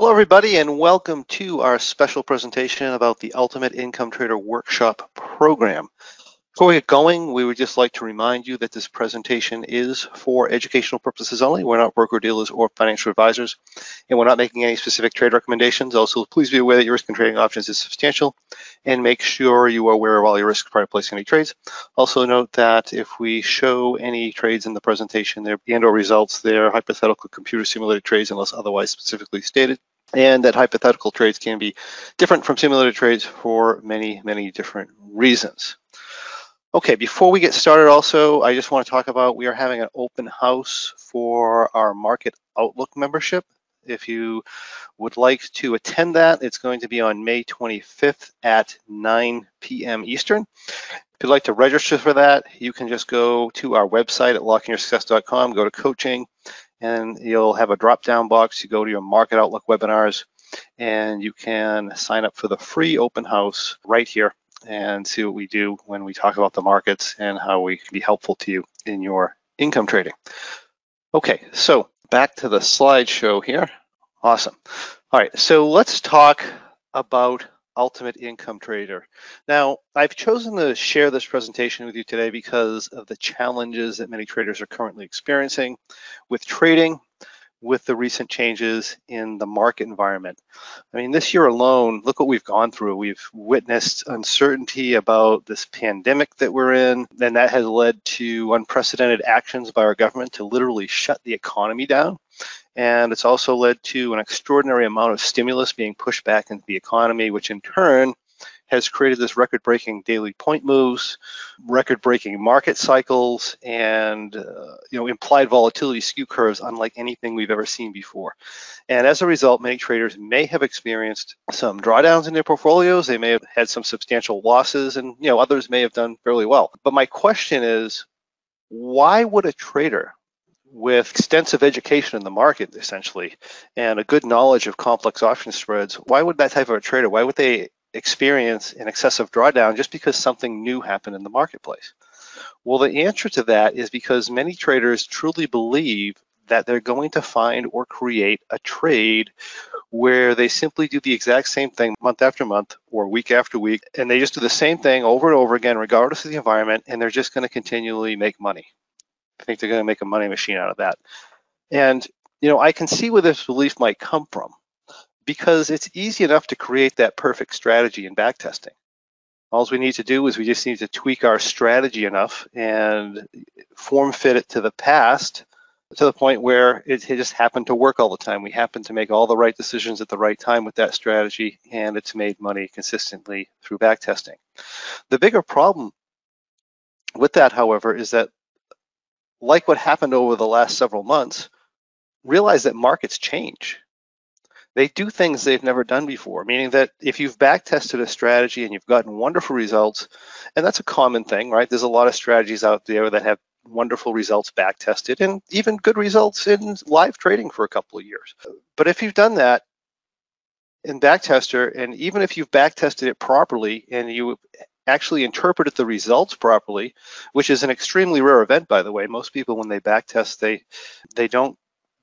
Hello everybody and welcome to our special presentation about the Ultimate Income Trader Workshop program. Before we get going, we would just like to remind you that this presentation is for educational purposes only. We're not broker dealers or financial advisors, and we're not making any specific trade recommendations. Also, please be aware that your risk in trading options is substantial, and make sure you are aware of all your risks prior to placing any trades. Also note that if we show any trades in the presentation and or results, they're hypothetical computer simulated trades unless otherwise specifically stated and that hypothetical trades can be different from simulated trades for many, many different reasons. Okay, before we get started also, I just want to talk about we are having an open house for our Market Outlook membership. If you would like to attend that, it's going to be on May 25th at 9 p.m. Eastern. If you'd like to register for that, you can just go to our website at lockeinyoursuccess.com, go to coaching, and you'll have a drop-down box. You go to your Market Outlook webinars, and you can sign up for the free open house right here and see what we do when we talk about the markets and how we can be helpful to you in your income trading. Okay, so back to the slideshow here. Awesome. All right, so let's talk about Ultimate Income Trader. Now, I've chosen to share this presentation with you today because of the challenges that many traders are currently experiencing with trading with the recent changes in the market environment. I mean, this year alone, look what we've gone through. We've witnessed uncertainty about this pandemic that we're in, and that has led to unprecedented actions by our government to literally shut the economy down. And it's also led to an extraordinary amount of stimulus being pushed back into the economy, which in turn has created this record-breaking daily point moves, record-breaking market cycles, and uh, you know implied volatility skew curves unlike anything we've ever seen before. And as a result, many traders may have experienced some drawdowns in their portfolios. They may have had some substantial losses, and you know others may have done fairly well. But my question is, why would a trader with extensive education in the market essentially and a good knowledge of complex option spreads why would that type of a trader why would they experience an excessive drawdown just because something new happened in the marketplace? Well, the answer to that is because many traders truly believe that they're going to find or create a trade where they simply do the exact same thing month after month or week after week, and they just do the same thing over and over again, regardless of the environment, and they're just going to continually make money. I think they're going to make a money machine out of that. And, you know, I can see where this belief might come from because it's easy enough to create that perfect strategy in backtesting. All we need to do is we just need to tweak our strategy enough and form fit it to the past to the point where it, just happened to work all the time. We happen to make all the right decisions at the right time with that strategy, and it's made money consistently through backtesting. The bigger problem with that, however, is that like what happened over the last several months, realize that markets change they do things they've never done before, meaning that if you've back tested a strategy and you've gotten wonderful results, and that's a common thing, right? There's a lot of strategies out there that have wonderful results back tested and even good results in live trading for a couple of years. But if you've done that in backtester, and even if you've back tested it properly and you actually interpreted the results properly, which is an extremely rare event, by the way. Most people, when they backtest, they they don't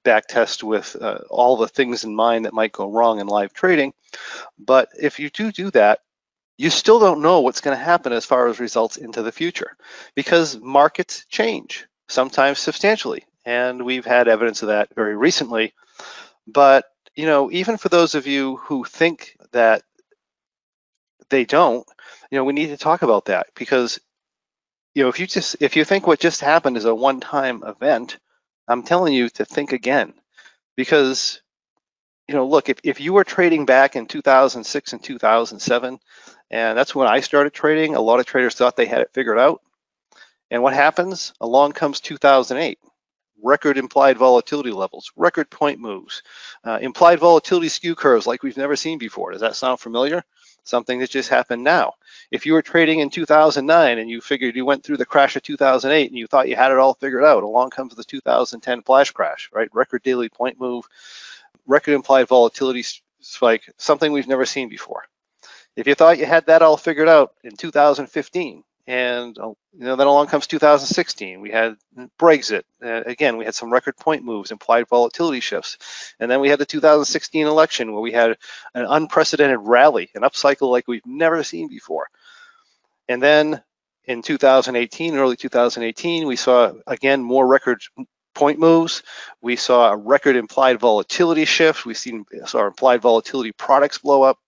back test with uh, all the things in mind that might go wrong in live trading. But if you do do that, you still don't know what's going to happen as far as results into the future because markets change, sometimes substantially. And we've had evidence of that very recently. But, you know, even for those of you who think that they don't, you know, we need to talk about that because, you know, if you just if you think what just happened is a one-time event, I'm telling you to think again. Because you know look if, if you were trading back in 2006 and 2007 and that's when I started trading a lot of traders thought they had it figured out. And what happens? Along comes 2008 record implied volatility levels record point moves uh, implied volatility skew curves like we've never seen before. Does that sound familiar something that just happened now. If you were trading in 2009 and you figured you went through the crash of 2008 and you thought you had it all figured out, along comes the 2010 flash crash, right? Record daily point move, record implied volatility spike, something we've never seen before. If you thought you had that all figured out in 2015 And uh, you know, then along comes 2016. We had Brexit. Uh, again, we had some record point moves, implied volatility shifts. And then we had the 2016 election where we had an unprecedented rally, an upcycle like we've never seen before. And then in 2018, early 2018, we saw again more record point moves. We saw a record implied volatility shift. We've seen saw implied volatility products blow up.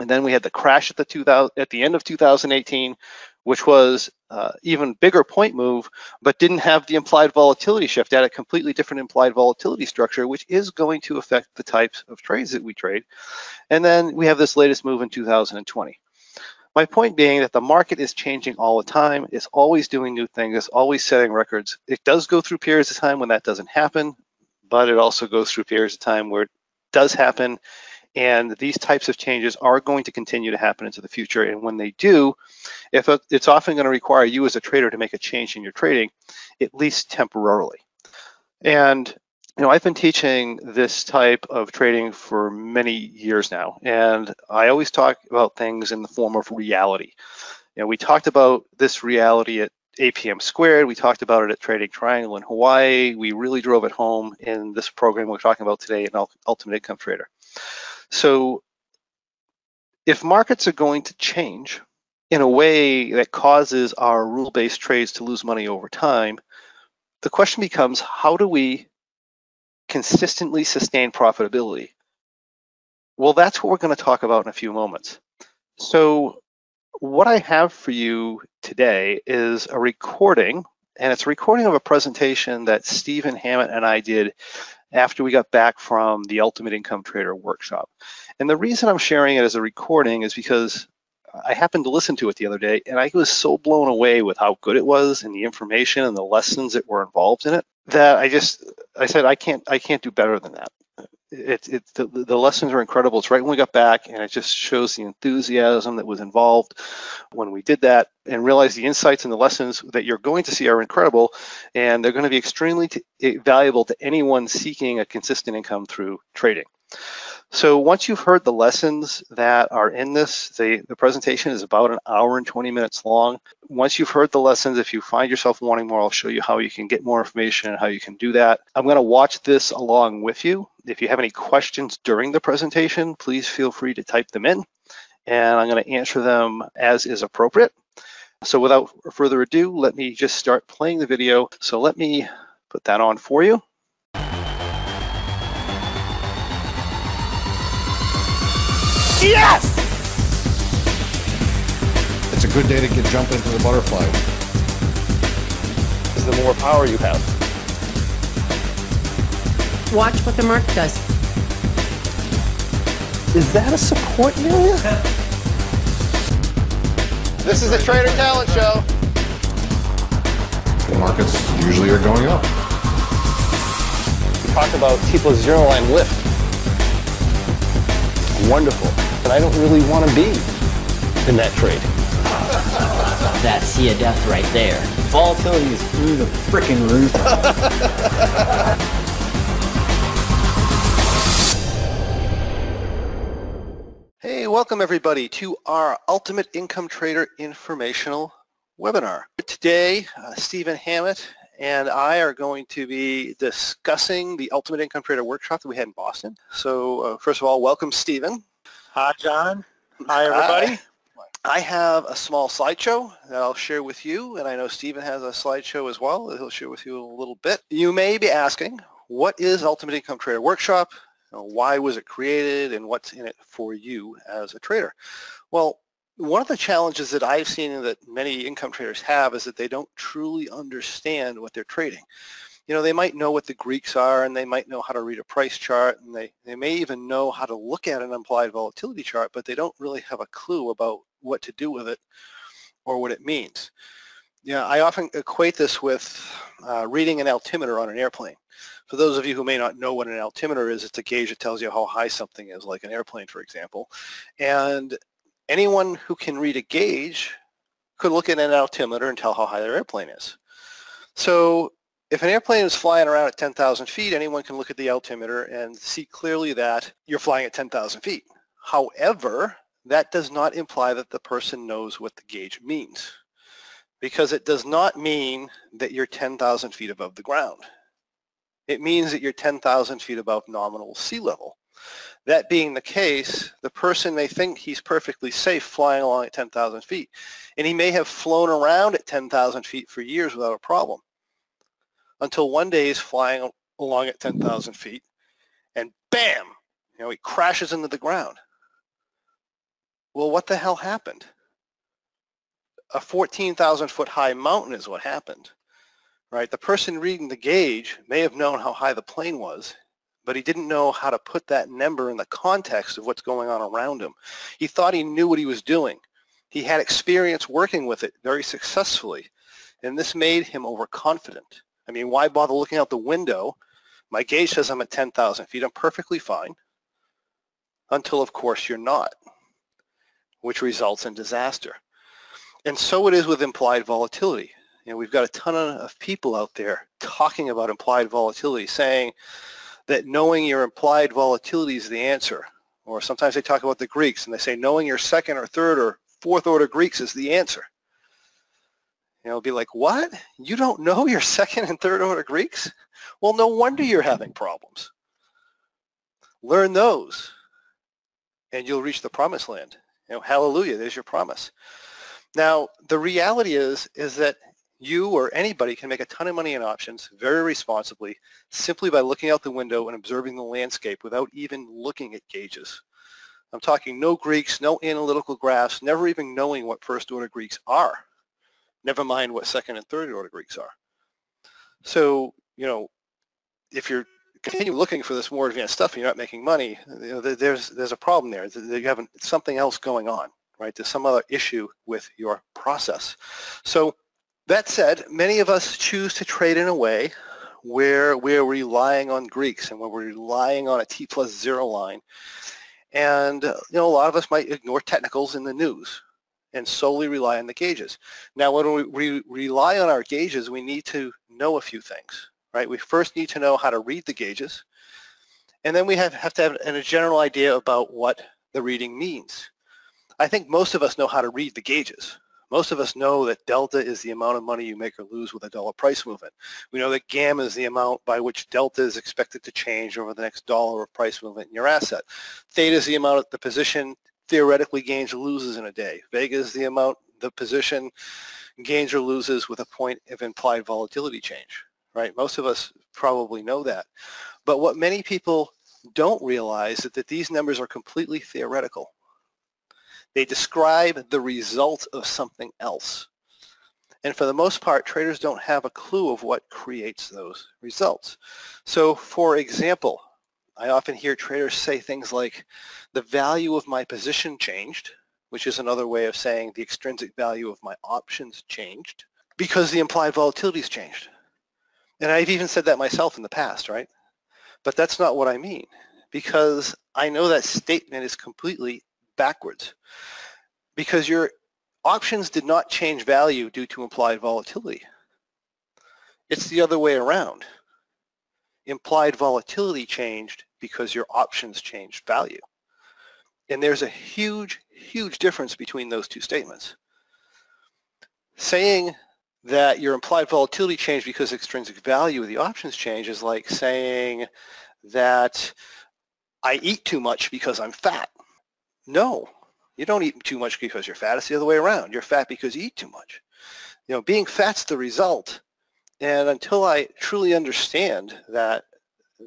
And then we had the crash at the 2000 at the end of 2018, which was uh, even bigger point move, but didn't have the implied volatility shift. Had a completely different implied volatility structure, which is going to affect the types of trades that we trade. And then we have this latest move in 2020. My point being that the market is changing all the time. It's always doing new things. It's always setting records. It does go through periods of time when that doesn't happen, but it also goes through periods of time where it does happen. And these types of changes are going to continue to happen into the future. And when they do, if it's often going to require you as a trader to make a change in your trading, at least temporarily. And you know, I've been teaching this type of trading for many years now, and I always talk about things in the form of reality. You know, we talked about this reality at APM squared. We talked about it at Trading Triangle in Hawaii. We really drove it home in this program we're talking about today in Ultimate Income Trader. So if markets are going to change in a way that causes our rule-based trades to lose money over time, the question becomes, how do we consistently sustain profitability? Well, that's what we're going to talk about in a few moments. So what I have for you today is a recording, and it's a recording of a presentation that Stephen Hammett and I did after we got back from the Ultimate Income Trader workshop. And the reason I'm sharing it as a recording is because I happened to listen to it the other day and I was so blown away with how good it was and the information and the lessons that were involved in it that I just I said I can't I can't do better than that. It, it the, the lessons are incredible. It's right when we got back and it just shows the enthusiasm that was involved when we did that and realize the insights and the lessons that you're going to see are incredible and they're going to be extremely valuable to anyone seeking a consistent income through trading. So once you've heard the lessons that are in this, the, the presentation is about an hour and 20 minutes long. Once you've heard the lessons, if you find yourself wanting more, I'll show you how you can get more information and how you can do that. I'm gonna watch this along with you. If you have any questions during the presentation, please feel free to type them in and I'm gonna answer them as is appropriate. So without further ado, let me just start playing the video. So let me put that on for you. Yes! It's a good day to get jump into the butterfly. Is the more power you have. Watch what the mark does. Is that a support area? this is the Trader Talent Show. The markets usually are going up. We talked about T plus zero line lift. Wonderful but I don't really want to be in that trade. That's sea of death right there. Volatility is through the freaking roof. hey, welcome everybody to our Ultimate Income Trader informational webinar. Today, uh, Stephen Hammett and I are going to be discussing the Ultimate Income Trader workshop that we had in Boston. So uh, first of all, welcome Stephen. Hi, John. Hi, everybody. I have a small slideshow that I'll share with you, and I know Stephen has a slideshow as well that he'll share with you in a little bit. You may be asking, what is Ultimate Income Trader Workshop? Why was it created, and what's in it for you as a trader? Well, one of the challenges that I've seen that many income traders have is that they don't truly understand what they're trading you know, they might know what the Greeks are and they might know how to read a price chart and they, they may even know how to look at an implied volatility chart, but they don't really have a clue about what to do with it or what it means. Yeah, I often equate this with uh, reading an altimeter on an airplane. For those of you who may not know what an altimeter is, it's a gauge that tells you how high something is, like an airplane, for example. And anyone who can read a gauge could look at an altimeter and tell how high their airplane is. So if an airplane is flying around at 10,000 feet, anyone can look at the altimeter and see clearly that you're flying at 10,000 feet. However, that does not imply that the person knows what the gauge means. because it does not mean that you're 10,000 feet above the ground. It means that you're 10,000 feet above nominal sea level. That being the case, the person may think he's perfectly safe flying along at 10,000 feet, and he may have flown around at 10,000 feet for years without a problem, until one day he's flying along at 10,000 feet, and bam, you know, he crashes into the ground. Well, what the hell happened? A 14,000 foot high mountain is what happened, right? The person reading the gauge may have known how high the plane was, but he didn't know how to put that number in the context of what's going on around him. He thought he knew what he was doing. He had experience working with it very successfully, and this made him overconfident. I mean, why bother looking out the window? My gauge says I'm at 10,000 feet. I'm perfectly fine until, of course, you're not, which results in disaster. And so it is with implied volatility. You know, we've got a ton of people out there talking about implied volatility, saying that knowing your implied volatility is the answer. Or sometimes they talk about the Greeks and they say knowing your second or third or fourth order Greeks is the answer. You know, be like, what? You don't know your second and third order Greeks? Well, no wonder you're having problems. Learn those and you'll reach the promised land. You know, hallelujah, there's your promise. Now, the reality is, is that you or anybody can make a ton of money in options very responsibly simply by looking out the window and observing the landscape without even looking at gauges. I'm talking no Greeks, no analytical graphs, never even knowing what first order Greeks are. Never mind what second and third order Greeks are. So, you know, if you're continue looking for this more advanced stuff and you're not making money, you know, there's there's a problem there. You have something else going on, right? There's some other issue with your process. So that said, many of us choose to trade in a way where we're relying on Greeks and where we're relying on a T plus zero line. And, you know, a lot of us might ignore technicals in the news and solely rely on the gauges. Now, when we rely on our gauges, we need to know a few things, right? We first need to know how to read the gauges. And then we have, have to have a general idea about what the reading means. I think most of us know how to read the gauges. Most of us know that delta is the amount of money you make or lose with a dollar price movement. We know that gamma is the amount by which delta is expected to change over the next dollar of price movement in your asset. Theta is the amount of the position theoretically gains or loses in a day. Vega is the amount the position gains or loses with a point of implied volatility change, right? Most of us probably know that. But what many people don't realize is that these numbers are completely theoretical. They describe the result of something else. And for the most part, traders don't have a clue of what creates those results. So for example, I often hear traders say things like, the value of my position changed, which is another way of saying the extrinsic value of my options changed because the implied volatility has changed. And I've even said that myself in the past, right? But that's not what I mean because I know that statement is completely backwards because your options did not change value due to implied volatility. It's the other way around. Implied volatility changed because your options changed value. And there's a huge, huge difference between those two statements. Saying that your implied volatility changed because extrinsic value of the options change is like saying that I eat too much because I'm fat. No, you don't eat too much because you're fat. It's the other way around. You're fat because you eat too much. You know, being fat's the result. And until I truly understand that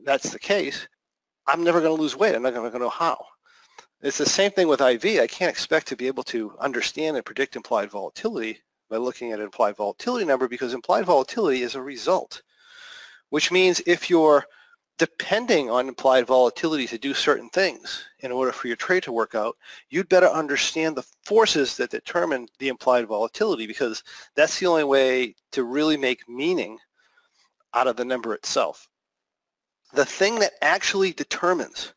that's the case, I'm never going to lose weight. I'm not going to know how. It's the same thing with IV. I can't expect to be able to understand and predict implied volatility by looking at an implied volatility number because implied volatility is a result, which means if you're depending on implied volatility to do certain things in order for your trade to work out, you'd better understand the forces that determine the implied volatility because that's the only way to really make meaning out of the number itself. The thing that actually determines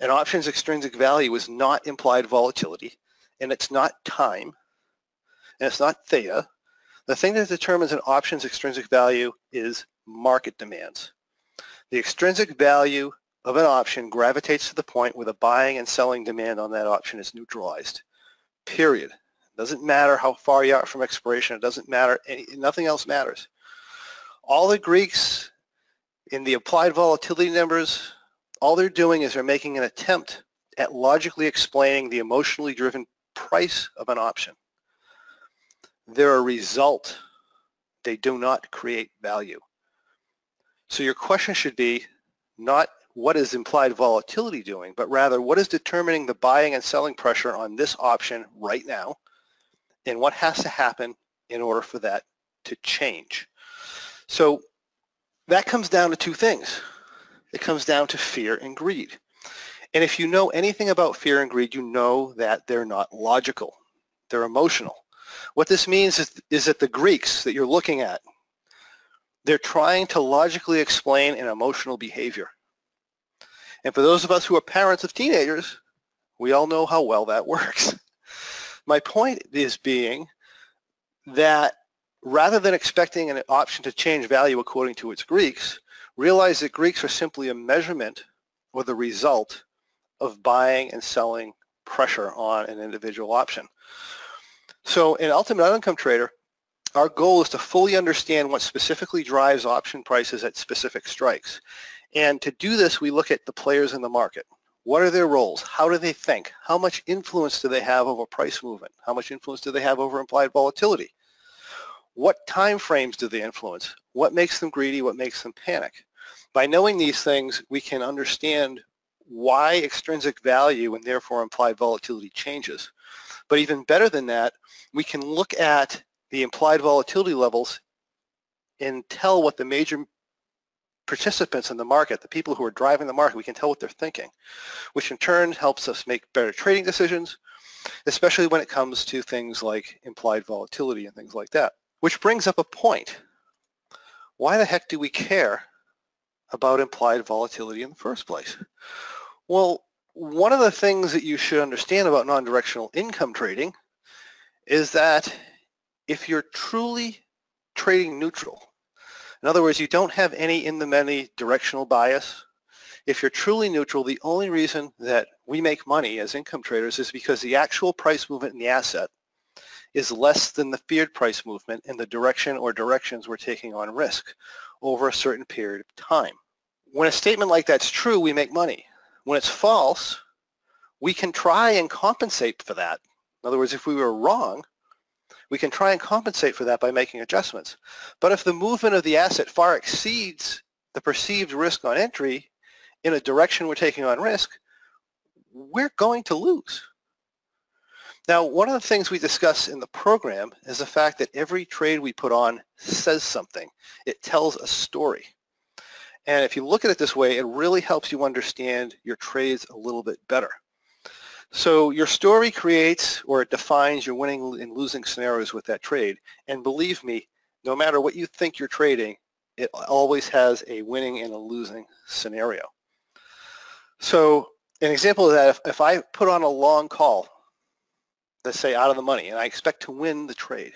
an option's extrinsic value is not implied volatility, and it's not time, and it's not theta. The thing that determines an option's extrinsic value is market demands. The extrinsic value of an option gravitates to the point where the buying and selling demand on that option is neutralized. Period. It doesn't matter how far you are from expiration. It doesn't matter. Any, nothing else matters. All the Greeks in the implied volatility numbers, all they're doing is they're making an attempt at logically explaining the emotionally driven price of an option. They're a result. They do not create value. So your question should be not what is implied volatility doing, but rather what is determining the buying and selling pressure on this option right now and what has to happen in order for that to change. So that comes down to two things. It comes down to fear and greed. And if you know anything about fear and greed, you know that they're not logical. They're emotional. What this means is, is that the Greeks that you're looking at, they're trying to logically explain an emotional behavior. And for those of us who are parents of teenagers, we all know how well that works. My point is being that rather than expecting an option to change value according to its Greeks, realize that Greeks are simply a measurement or the result of buying and selling pressure on an individual option. So an Ultimate Income Trader, our goal is to fully understand what specifically drives option prices at specific strikes. And to do this, we look at the players in the market. What are their roles? How do they think? How much influence do they have over price movement? How much influence do they have over implied volatility? What time frames do they influence? What makes them greedy? What makes them panic? By knowing these things, we can understand why extrinsic value and therefore implied volatility changes. But even better than that, we can look at the implied volatility levels and tell what the major participants in the market, the people who are driving the market, we can tell what they're thinking, which in turn helps us make better trading decisions, especially when it comes to things like implied volatility and things like that. Which brings up a point. Why the heck do we care about implied volatility in the first place? Well, one of the things that you should understand about non-directional income trading is that if you're truly trading neutral, in other words, you don't have any in the many directional bias. If you're truly neutral, the only reason that we make money as income traders is because the actual price movement in the asset is less than the feared price movement in the direction or directions we're taking on risk over a certain period of time. When a statement like that's true, we make money. When it's false, we can try and compensate for that. In other words, if we were wrong, we can try and compensate for that by making adjustments. But if the movement of the asset far exceeds the perceived risk on entry in a direction we're taking on risk, we're going to lose. Now, one of the things we discuss in the program is the fact that every trade we put on says something. It tells a story. And if you look at it this way, it really helps you understand your trades a little bit better. So your story creates or it defines your winning and losing scenarios with that trade. And believe me, no matter what you think you're trading, it always has a winning and a losing scenario. So an example of that, if, if I put on a long call, let's say out of the money, and I expect to win the trade,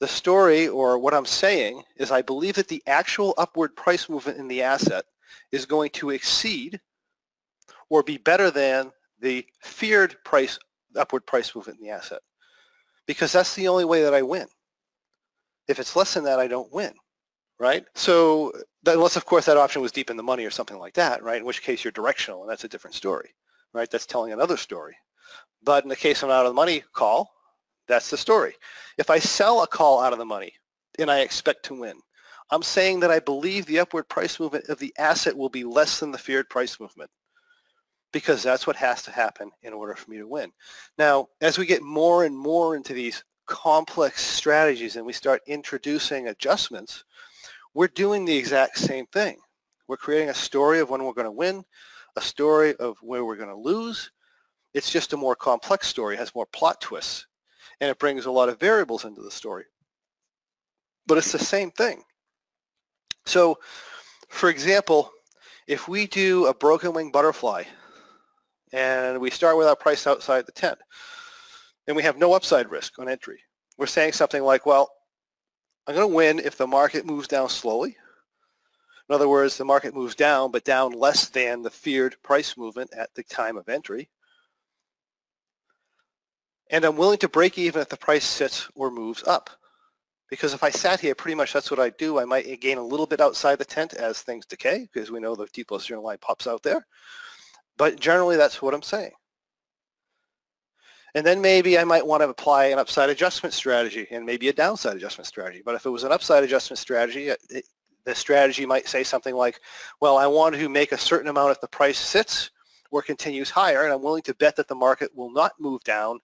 the story or what I'm saying is I believe that the actual upward price movement in the asset is going to exceed or be better than the feared price upward price movement in the asset because that's the only way that I win. If it's less than that, I don't win, right? So unless, of course, that option was deep in the money or something like that, right? In which case you're directional, and that's a different story, right? That's telling another story. But in the case of an out of the money call, that's the story. If I sell a call out of the money and I expect to win, I'm saying that I believe the upward price movement of the asset will be less than the feared price movement because that's what has to happen in order for me to win. Now, as we get more and more into these complex strategies and we start introducing adjustments, we're doing the exact same thing. We're creating a story of when we're going to win, a story of where we're going to lose. It's just a more complex story, has more plot twists, and it brings a lot of variables into the story. But it's the same thing. So, for example, if we do a broken wing butterfly and we start with our price outside the tent. And we have no upside risk on entry. We're saying something like, well, I'm going to win if the market moves down slowly. In other words, the market moves down, but down less than the feared price movement at the time of entry. And I'm willing to break even if the price sits or moves up. Because if I sat here, pretty much that's what I do. I might gain a little bit outside the tent as things decay, because we know the T plus zero line pops out there. But generally, that's what I'm saying. And then maybe I might want to apply an upside adjustment strategy and maybe a downside adjustment strategy. But if it was an upside adjustment strategy, it, the strategy might say something like, well, I want to make a certain amount if the price sits or continues higher, and I'm willing to bet that the market will not move down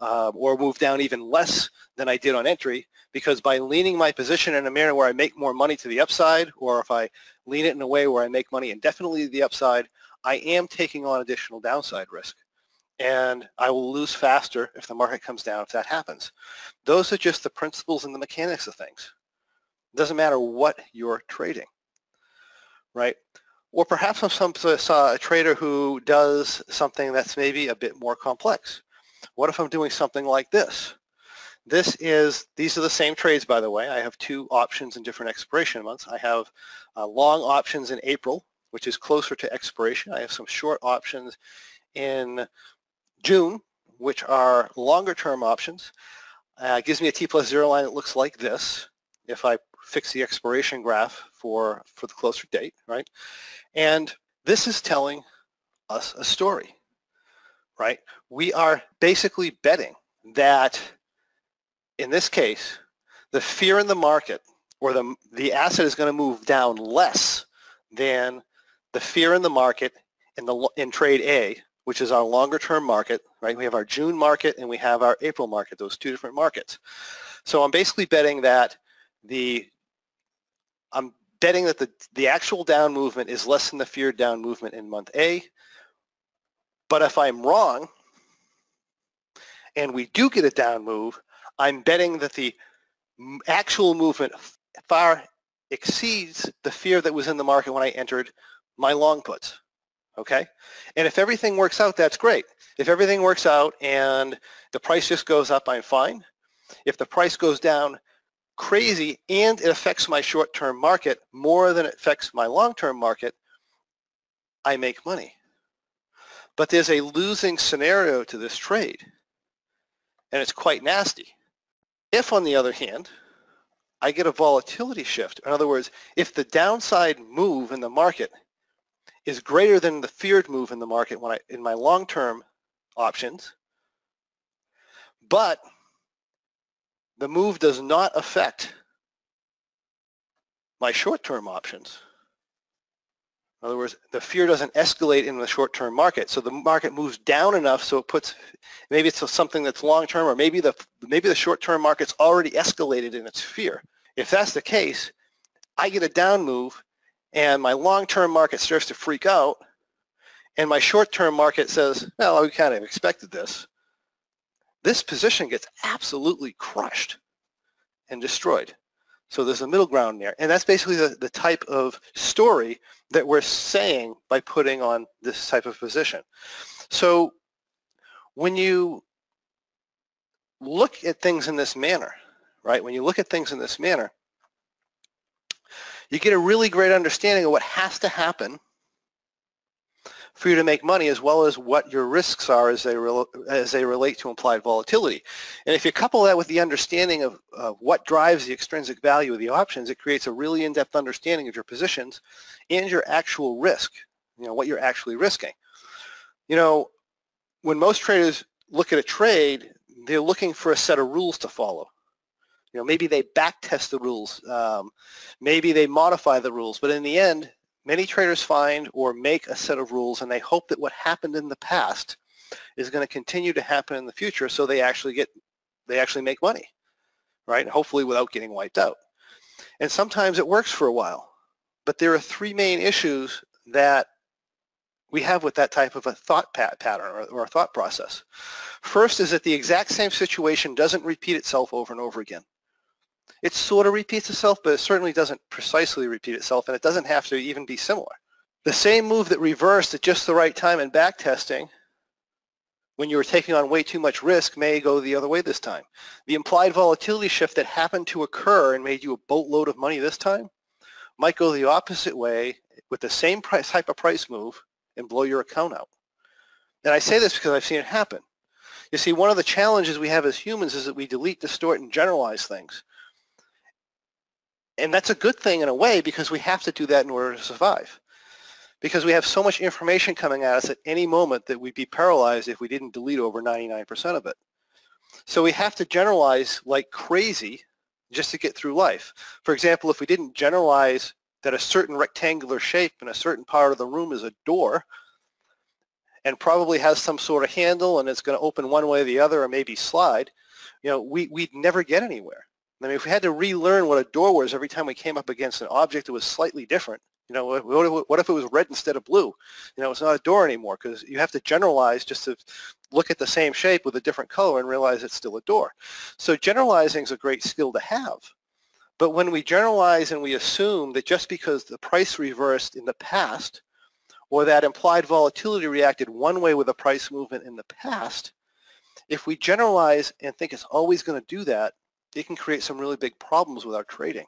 um, or move down even less than I did on entry because by leaning my position in a manner where I make more money to the upside or if I lean it in a way where I make money indefinitely to the upside, I am taking on additional downside risk and I will lose faster if the market comes down if that happens. Those are just the principles and the mechanics of things. It doesn't matter what you're trading, right? Or perhaps I'm some, saw a trader who does something that's maybe a bit more complex. What if I'm doing something like this? This is, these are the same trades, by the way. I have two options in different expiration months. I have uh, long options in April, which is closer to expiration. I have some short options in June, which are longer term options. Uh, gives me a T plus zero line that looks like this if I fix the expiration graph for, for the closer date, right? And this is telling us a story, right? We are basically betting that in this case, the fear in the market or the, the asset is going to move down less than the fear in the market in, the, in trade A which is our longer term market, right? We have our June market and we have our April market, those two different markets. So I'm basically betting that the, I'm betting that the, the actual down movement is less than the feared down movement in month A. But if I'm wrong and we do get a down move, I'm betting that the actual movement far exceeds the fear that was in the market when I entered my long puts okay? And if everything works out, that's great. If everything works out and the price just goes up, I'm fine. If the price goes down crazy and it affects my short-term market more than it affects my long-term market, I make money. But there's a losing scenario to this trade, and it's quite nasty. If, on the other hand, I get a volatility shift, in other words, if the downside move in the market is greater than the feared move in the market when I in my long-term options, but the move does not affect my short-term options. In other words, the fear doesn't escalate in the short-term market. So the market moves down enough so it puts, maybe it's something that's long-term or maybe the, maybe the short-term market's already escalated in its fear. If that's the case, I get a down move and my long-term market starts to freak out, and my short-term market says, well, we kind of expected this, this position gets absolutely crushed and destroyed. So there's a middle ground there. And that's basically the, the type of story that we're saying by putting on this type of position. So when you look at things in this manner, right, when you look at things in this manner, you get a really great understanding of what has to happen for you to make money as well as what your risks are as they, re- as they relate to implied volatility. And if you couple that with the understanding of, of what drives the extrinsic value of the options, it creates a really in-depth understanding of your positions and your actual risk, you know, what you're actually risking. You know, when most traders look at a trade, they're looking for a set of rules to follow. You know, maybe they back test the rules. Um, maybe they modify the rules. But in the end, many traders find or make a set of rules and they hope that what happened in the past is going to continue to happen in the future so they actually get, they actually make money, right? Hopefully without getting wiped out. And sometimes it works for a while. But there are three main issues that we have with that type of a thought pat pattern or, or, a thought process. First is that the exact same situation doesn't repeat itself over and over again it sort of repeats itself, but it certainly doesn't precisely repeat itself, and it doesn't have to even be similar. The same move that reversed at just the right time in backtesting when you were taking on way too much risk may go the other way this time. The implied volatility shift that happened to occur and made you a boatload of money this time might go the opposite way with the same price, type of price move and blow your account out. And I say this because I've seen it happen. You see, one of the challenges we have as humans is that we delete, distort, and generalize things. And that's a good thing in a way because we have to do that in order to survive. Because we have so much information coming at us at any moment that we'd be paralyzed if we didn't delete over 99% of it. So we have to generalize like crazy just to get through life. For example, if we didn't generalize that a certain rectangular shape in a certain part of the room is a door and probably has some sort of handle and it's going to open one way or the other or maybe slide, you know, we, we'd never get anywhere. I mean, if we had to relearn what a door was every time we came up against an object that was slightly different, you know, what, if it was red instead of blue? You know, it's not a door anymore because you have to generalize just to look at the same shape with a different color and realize it's still a door. So generalizing is a great skill to have. But when we generalize and we assume that just because the price reversed in the past or that implied volatility reacted one way with a price movement in the past, if we generalize and think it's always going to do that, it can create some really big problems with our trading.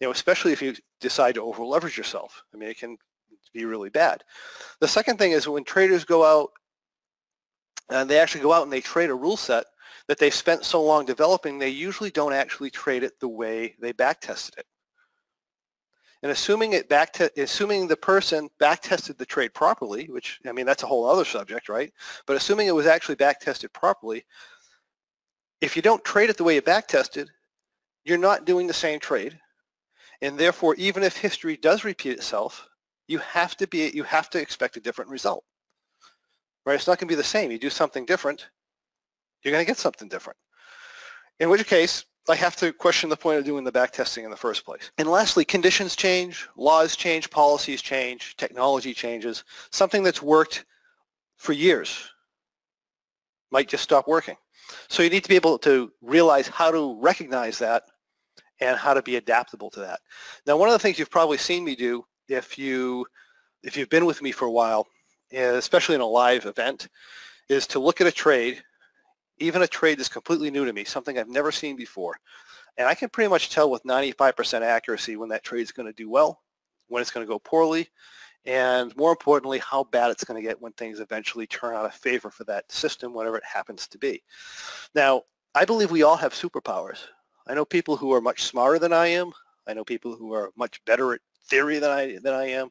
You know, especially if you decide to over leverage yourself. I mean, it can be really bad. The second thing is when traders go out and they actually go out and they trade a rule set that they've spent so long developing, they usually don't actually trade it the way they back tested it. And assuming it back to, assuming the person back tested the trade properly, which I mean that's a whole other subject, right? But assuming it was actually back tested properly, if you don't trade it the way you back tested, you're not doing the same trade. And therefore, even if history does repeat itself, you have to be you have to expect a different result. Right? It's not going to be the same. You do something different, you're going to get something different. In which case, I have to question the point of doing the back testing in the first place. And lastly, conditions change, laws change, policies change, technology changes. Something that's worked for years might just stop working. So you need to be able to realize how to recognize that and how to be adaptable to that. Now, one of the things you've probably seen me do if you if you've been with me for a while, especially in a live event, is to look at a trade even a trade that's completely new to me, something I've never seen before. And I can pretty much tell with 95% accuracy when that trade is going to do well, when it's going to go poorly, and more importantly, how bad it's going to get when things eventually turn out of favor for that system, whatever it happens to be. Now, I believe we all have superpowers. I know people who are much smarter than I am. I know people who are much better at theory than I than I am.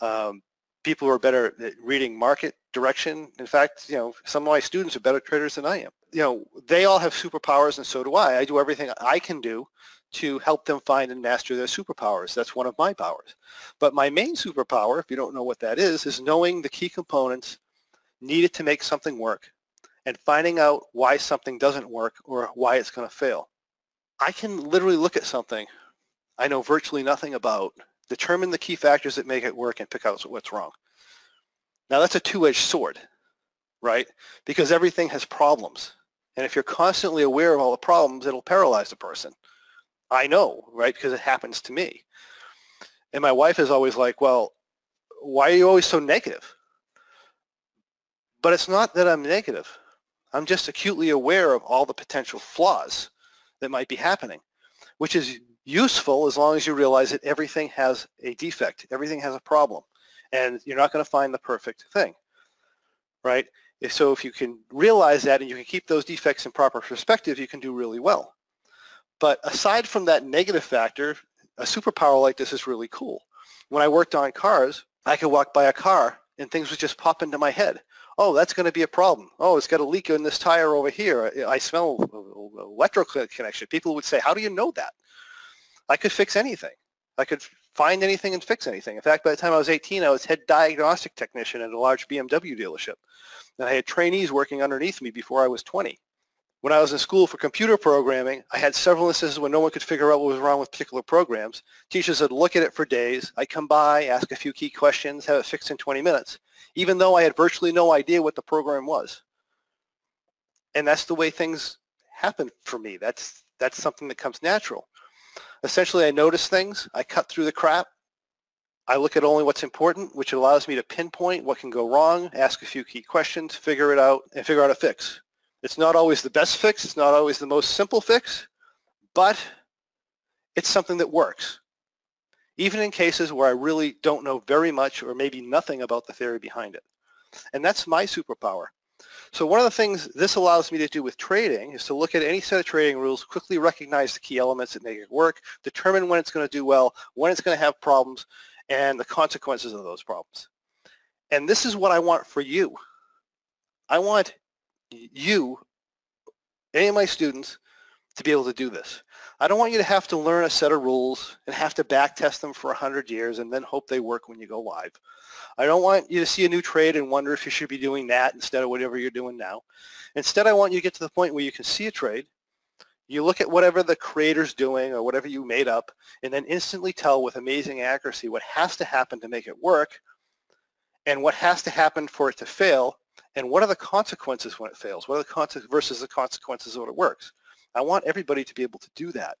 Um, people who are better at reading market direction. In fact, you know, some of my students are better traders than I am. You know, they all have superpowers and so do I. I do everything I can do to help them find and master their superpowers. That's one of my powers. But my main superpower, if you don't know what that is, is knowing the key components needed to make something work and finding out why something doesn't work or why it's going to fail. I can literally look at something I know virtually nothing about determine the key factors that make it work and pick out what's wrong. Now that's a two-edged sword, right? Because everything has problems. And if you're constantly aware of all the problems, it'll paralyze a person. I know, right? Because it happens to me. And my wife is always like, well, why are you always so negative? But it's not that I'm negative. I'm just acutely aware of all the potential flaws that might be happening, which is useful as long as you realize that everything has a defect, everything has a problem, and you're not going to find the perfect thing, right? So if you can realize that and you can keep those defects in proper perspective, you can do really well. But aside from that negative factor, a superpower like this is really cool. When I worked on cars, I could walk by a car and things would just pop into my head. Oh, that's going to be a problem. Oh, it's got a leak in this tire over here. I smell electrical connection. People would say, how do you know that? I could fix anything. I could find anything and fix anything. In fact, by the time I was 18, I was head diagnostic technician at a large BMW dealership. And I had trainees working underneath me before I was 20. When I was in school for computer programming, I had several instances when no one could figure out what was wrong with particular programs. Teachers would look at it for days. I'd come by, ask a few key questions, have it fixed in 20 minutes, even though I had virtually no idea what the program was. And that's the way things happen for me. That's, that's something that comes natural. Essentially, I notice things, I cut through the crap, I look at only what's important, which allows me to pinpoint what can go wrong, ask a few key questions, figure it out, and figure out a fix. It's not always the best fix, it's not always the most simple fix, but it's something that works. Even in cases where I really don't know very much or maybe nothing about the theory behind it. And that's my superpower. So one of the things this allows me to do with trading is to look at any set of trading rules, quickly recognize the key elements that make it work, determine when it's going to do well, when it's going to have problems, and the consequences of those problems. And this is what I want for you. I want you, any of my students, to be able to do this. I don't want you to have to learn a set of rules and have to back test them for 100 years and then hope they work when you go live. I don't want you to see a new trade and wonder if you should be doing that instead of whatever you're doing now. Instead, I want you to get to the point where you can see a trade, you look at whatever the creator's doing or whatever you made up, and then instantly tell with amazing accuracy what has to happen to make it work and what has to happen for it to fail and what are the consequences when it fails? What are the consequences versus the consequences when it works? I want everybody to be able to do that.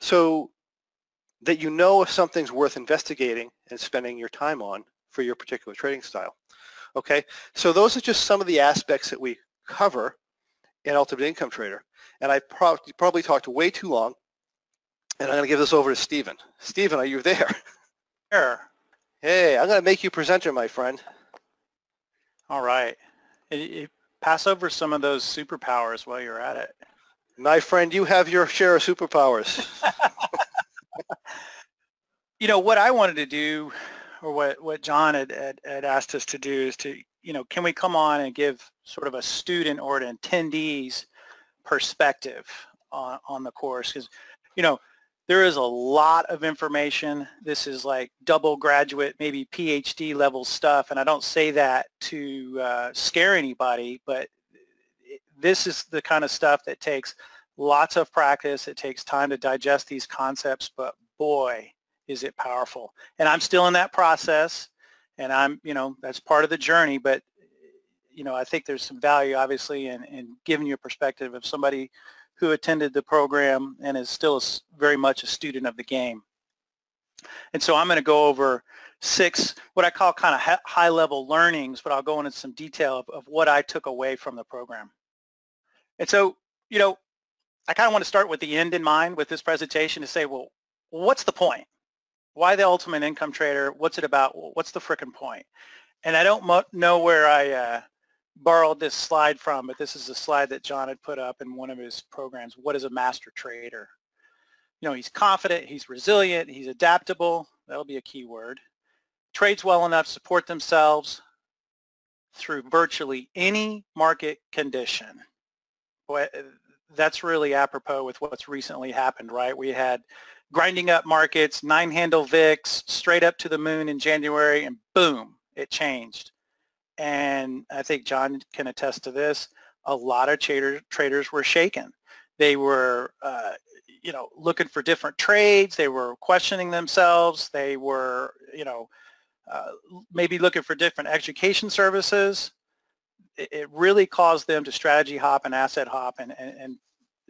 So that you know if something's worth investigating and spending your time on for your particular trading style. Okay, so those are just some of the aspects that we cover in Ultimate Income Trader. And I pro probably talked way too long, and I'm going to give this over to Stephen. Stephen, are you there? Sure. Hey, I'm going to make you presenter, my friend. All right. It, pass over some of those superpowers while you're at it. My friend, you have your share of superpowers. you know, what I wanted to do, or what, what John had, had, had asked us to do is to, you know, can we come on and give sort of a student or an attendee's perspective on, on the course? Because, you know, there is a lot of information. This is like double graduate, maybe PhD level stuff. And I don't say that to uh, scare anybody, but this is the kind of stuff that takes lots of practice. It takes time to digest these concepts, but boy, is it powerful. And I'm still in that process and I'm, you know, that's part of the journey, but you know, I think there's some value obviously in, in giving you a perspective of somebody who attended the program and is still very much a student of the game. And so I'm going to go over six, what I call kind of high level learnings, but I'll go into some detail of, of what I took away from the program. And so, you know, I kind of want to start with the end in mind with this presentation to say, well, what's the point? Why the ultimate income trader? What's it about? What's the frickin' point? And I don't know where I uh, borrowed this slide from, but this is a slide that John had put up in one of his programs. What is a master trader? You know, he's confident, he's resilient, he's adaptable. That'll be a key word. Trades well enough to support themselves through virtually any market condition. Boy, that's really apropos with what's recently happened, right? We had grinding up markets, nine handle VIX, straight up to the moon in January, and boom, it changed and I think John can attest to this, a lot of trader, traders were shaken. They were, uh, you know, looking for different trades. They were questioning themselves. They were, you know, uh, maybe looking for different education services. It, it, really caused them to strategy hop and asset hop and, and, and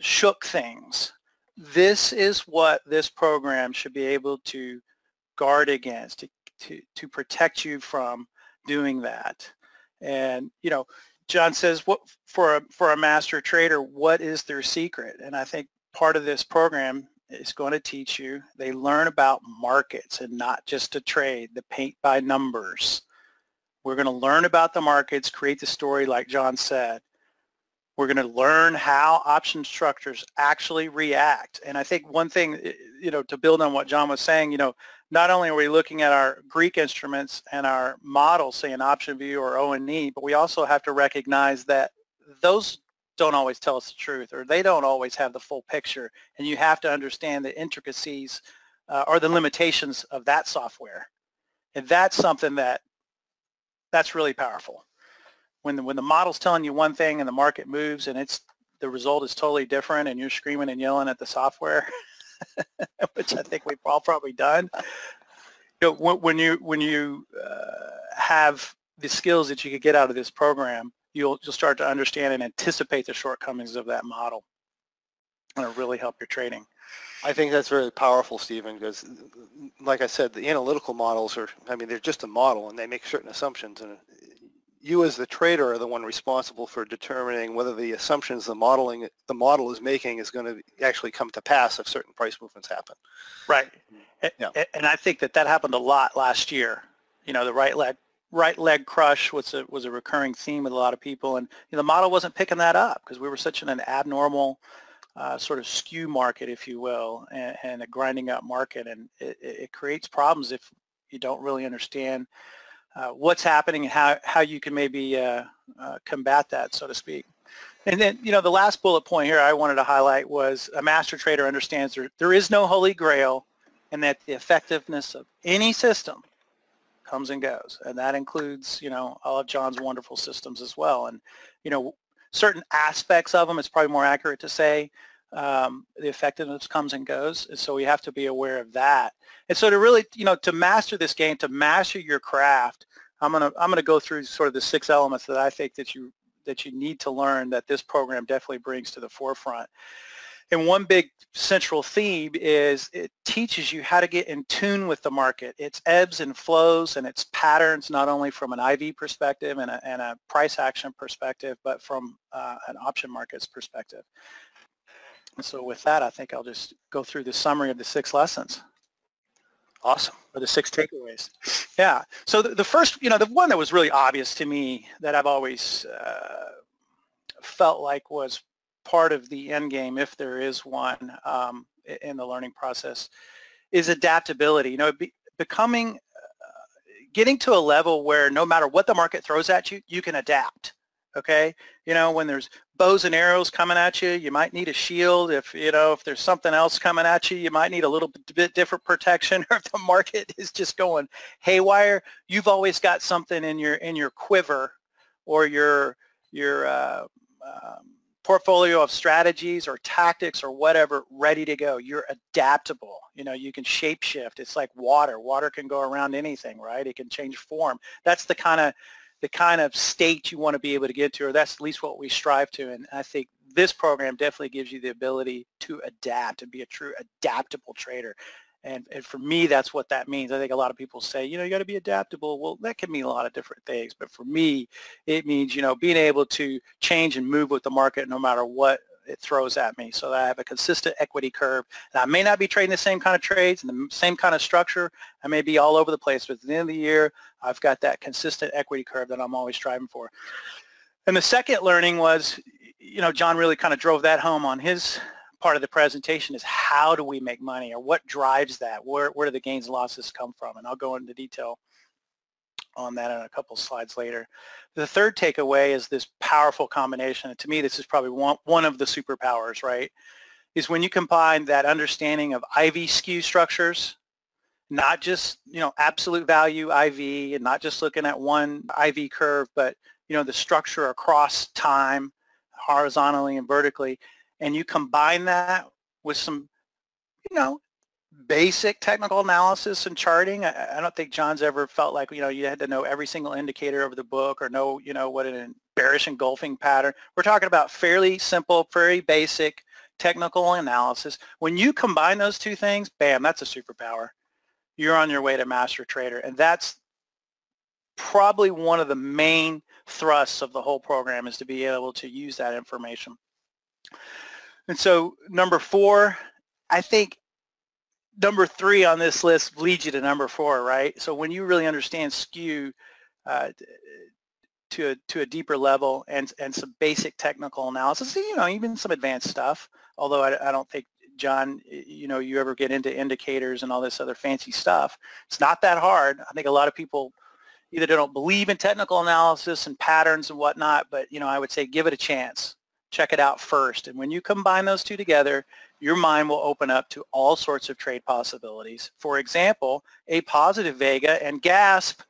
shook things. This is what this program should be able to guard against, to, to, to protect you from doing that. And, you know, John says, what for a, for a master trader, what is their secret? And I think part of this program is going to teach you, they learn about markets and not just to trade, the paint by numbers. We're going to learn about the markets, create the story like John said. We're going to learn how option structures actually react. And I think one thing, you know, to build on what John was saying, you know, not only are we looking at our Greek instruments and our models, say an OptionVue or ONE, but we also have to recognize that those don't always tell us the truth or they don't always have the full picture. And you have to understand the intricacies uh, or the limitations of that software. And that's something that that's really powerful. When the, when the model's telling you one thing and the market moves and it's the result is totally different and you're screaming and yelling at the software, which I think we've all probably done. You know, when you when you uh, have the skills that you could get out of this program, you'll you'll start to understand and anticipate the shortcomings of that model, and it'll really help your trading. I think that's very powerful, Stephen, because like I said, the analytical models are, I mean, they're just a model and they make certain assumptions and you as the trader are the one responsible for determining whether the assumptions the modeling the model is making is going to actually come to pass if certain price movements happen. Right. Yeah. And I think that that happened a lot last year. You know, the right leg right leg crush was a was a recurring theme with a lot of people, and you know, the model wasn't picking that up because we were such an, an abnormal uh, sort of skew market, if you will, and, and a grinding up market, and it, it, creates problems if you don't really understand what's happening and how how you can maybe uh, uh, combat that, so to speak. And then, you know, the last bullet point here I wanted to highlight was a master trader understands there, there is no holy grail and that the effectiveness of any system comes and goes. And that includes, you know, all of John's wonderful systems as well. And, you know, certain aspects of them, it's probably more accurate to say, um, the effectiveness comes and goes. And so we have to be aware of that. And so to really, you know, to master this game, to master your craft, I'm gonna I'm gonna go through sort of the six elements that I think that you that you need to learn that this program definitely brings to the forefront. And one big central theme is it teaches you how to get in tune with the market, its ebbs and flows and its patterns, not only from an IV perspective and a, and a price action perspective, but from uh, an option markets perspective. And so with that, I think I'll just go through the summary of the six lessons. Awesome. Or the six takeaways. Yeah. So the, the, first, you know, the one that was really obvious to me that I've always uh, felt like was part of the end game, if there is one um, in the learning process, is adaptability. You know, be, becoming, uh, getting to a level where no matter what the market throws at you, you can adapt. Okay. You know, when there's bows and arrows coming at you, you might need a shield. If, you know, if there's something else coming at you, you might need a little bit different protection. Or if the market is just going haywire, you've always got something in your, in your quiver or your, your, uh, um, portfolio of strategies or tactics or whatever ready to go. You're adaptable. You know, you can shapeshift. It's like water. Water can go around anything, right? It can change form. That's the kind of the kind of state you want to be able to get to, or that's at least what we strive to. And I think this program definitely gives you the ability to adapt and be a true adaptable trader. And, and for me, that's what that means. I think a lot of people say, you know, you got to be adaptable. Well, that can mean a lot of different things. But for me, it means, you know, being able to change and move with the market no matter what it throws at me. So that I have a consistent equity curve. And I may not be trading the same kind of trades and the same kind of structure. I may be all over the place. But at the end of the year, I've got that consistent equity curve that I'm always striving for. And the second learning was, you know, John really kind of drove that home on his part of the presentation is how do we make money or what drives that? Where, where do the gains and losses come from? And I'll go into detail on that in a couple slides later. The third takeaway is this powerful combination. And to me, this is probably one, one of the superpowers, right? Is when you combine that understanding of IV skew structures, not just, you know, absolute value IV and not just looking at one IV curve, but, you know, the structure across time, horizontally and vertically, and you combine that with some, you know, basic technical analysis and charting. I, I, don't think John's ever felt like, you know, you had to know every single indicator of the book or know, you know, what an bearish engulfing pattern. We're talking about fairly simple, very basic technical analysis. When you combine those two things, bam, that's a superpower. You're on your way to master trader. And that's probably one of the main thrusts of the whole program is to be able to use that information. And so number four, I think number three on this list leads you to number four, right? So when you really understand skew uh, to a, to a deeper level and and some basic technical analysis, you know, even some advanced stuff. Although I, I don't think John, you know, you ever get into indicators and all this other fancy stuff. It's not that hard. I think a lot of people either don't believe in technical analysis and patterns and whatnot, but you know, I would say give it a chance check it out first. And when you combine those two together, your mind will open up to all sorts of trade possibilities. For example, a positive vega and gasp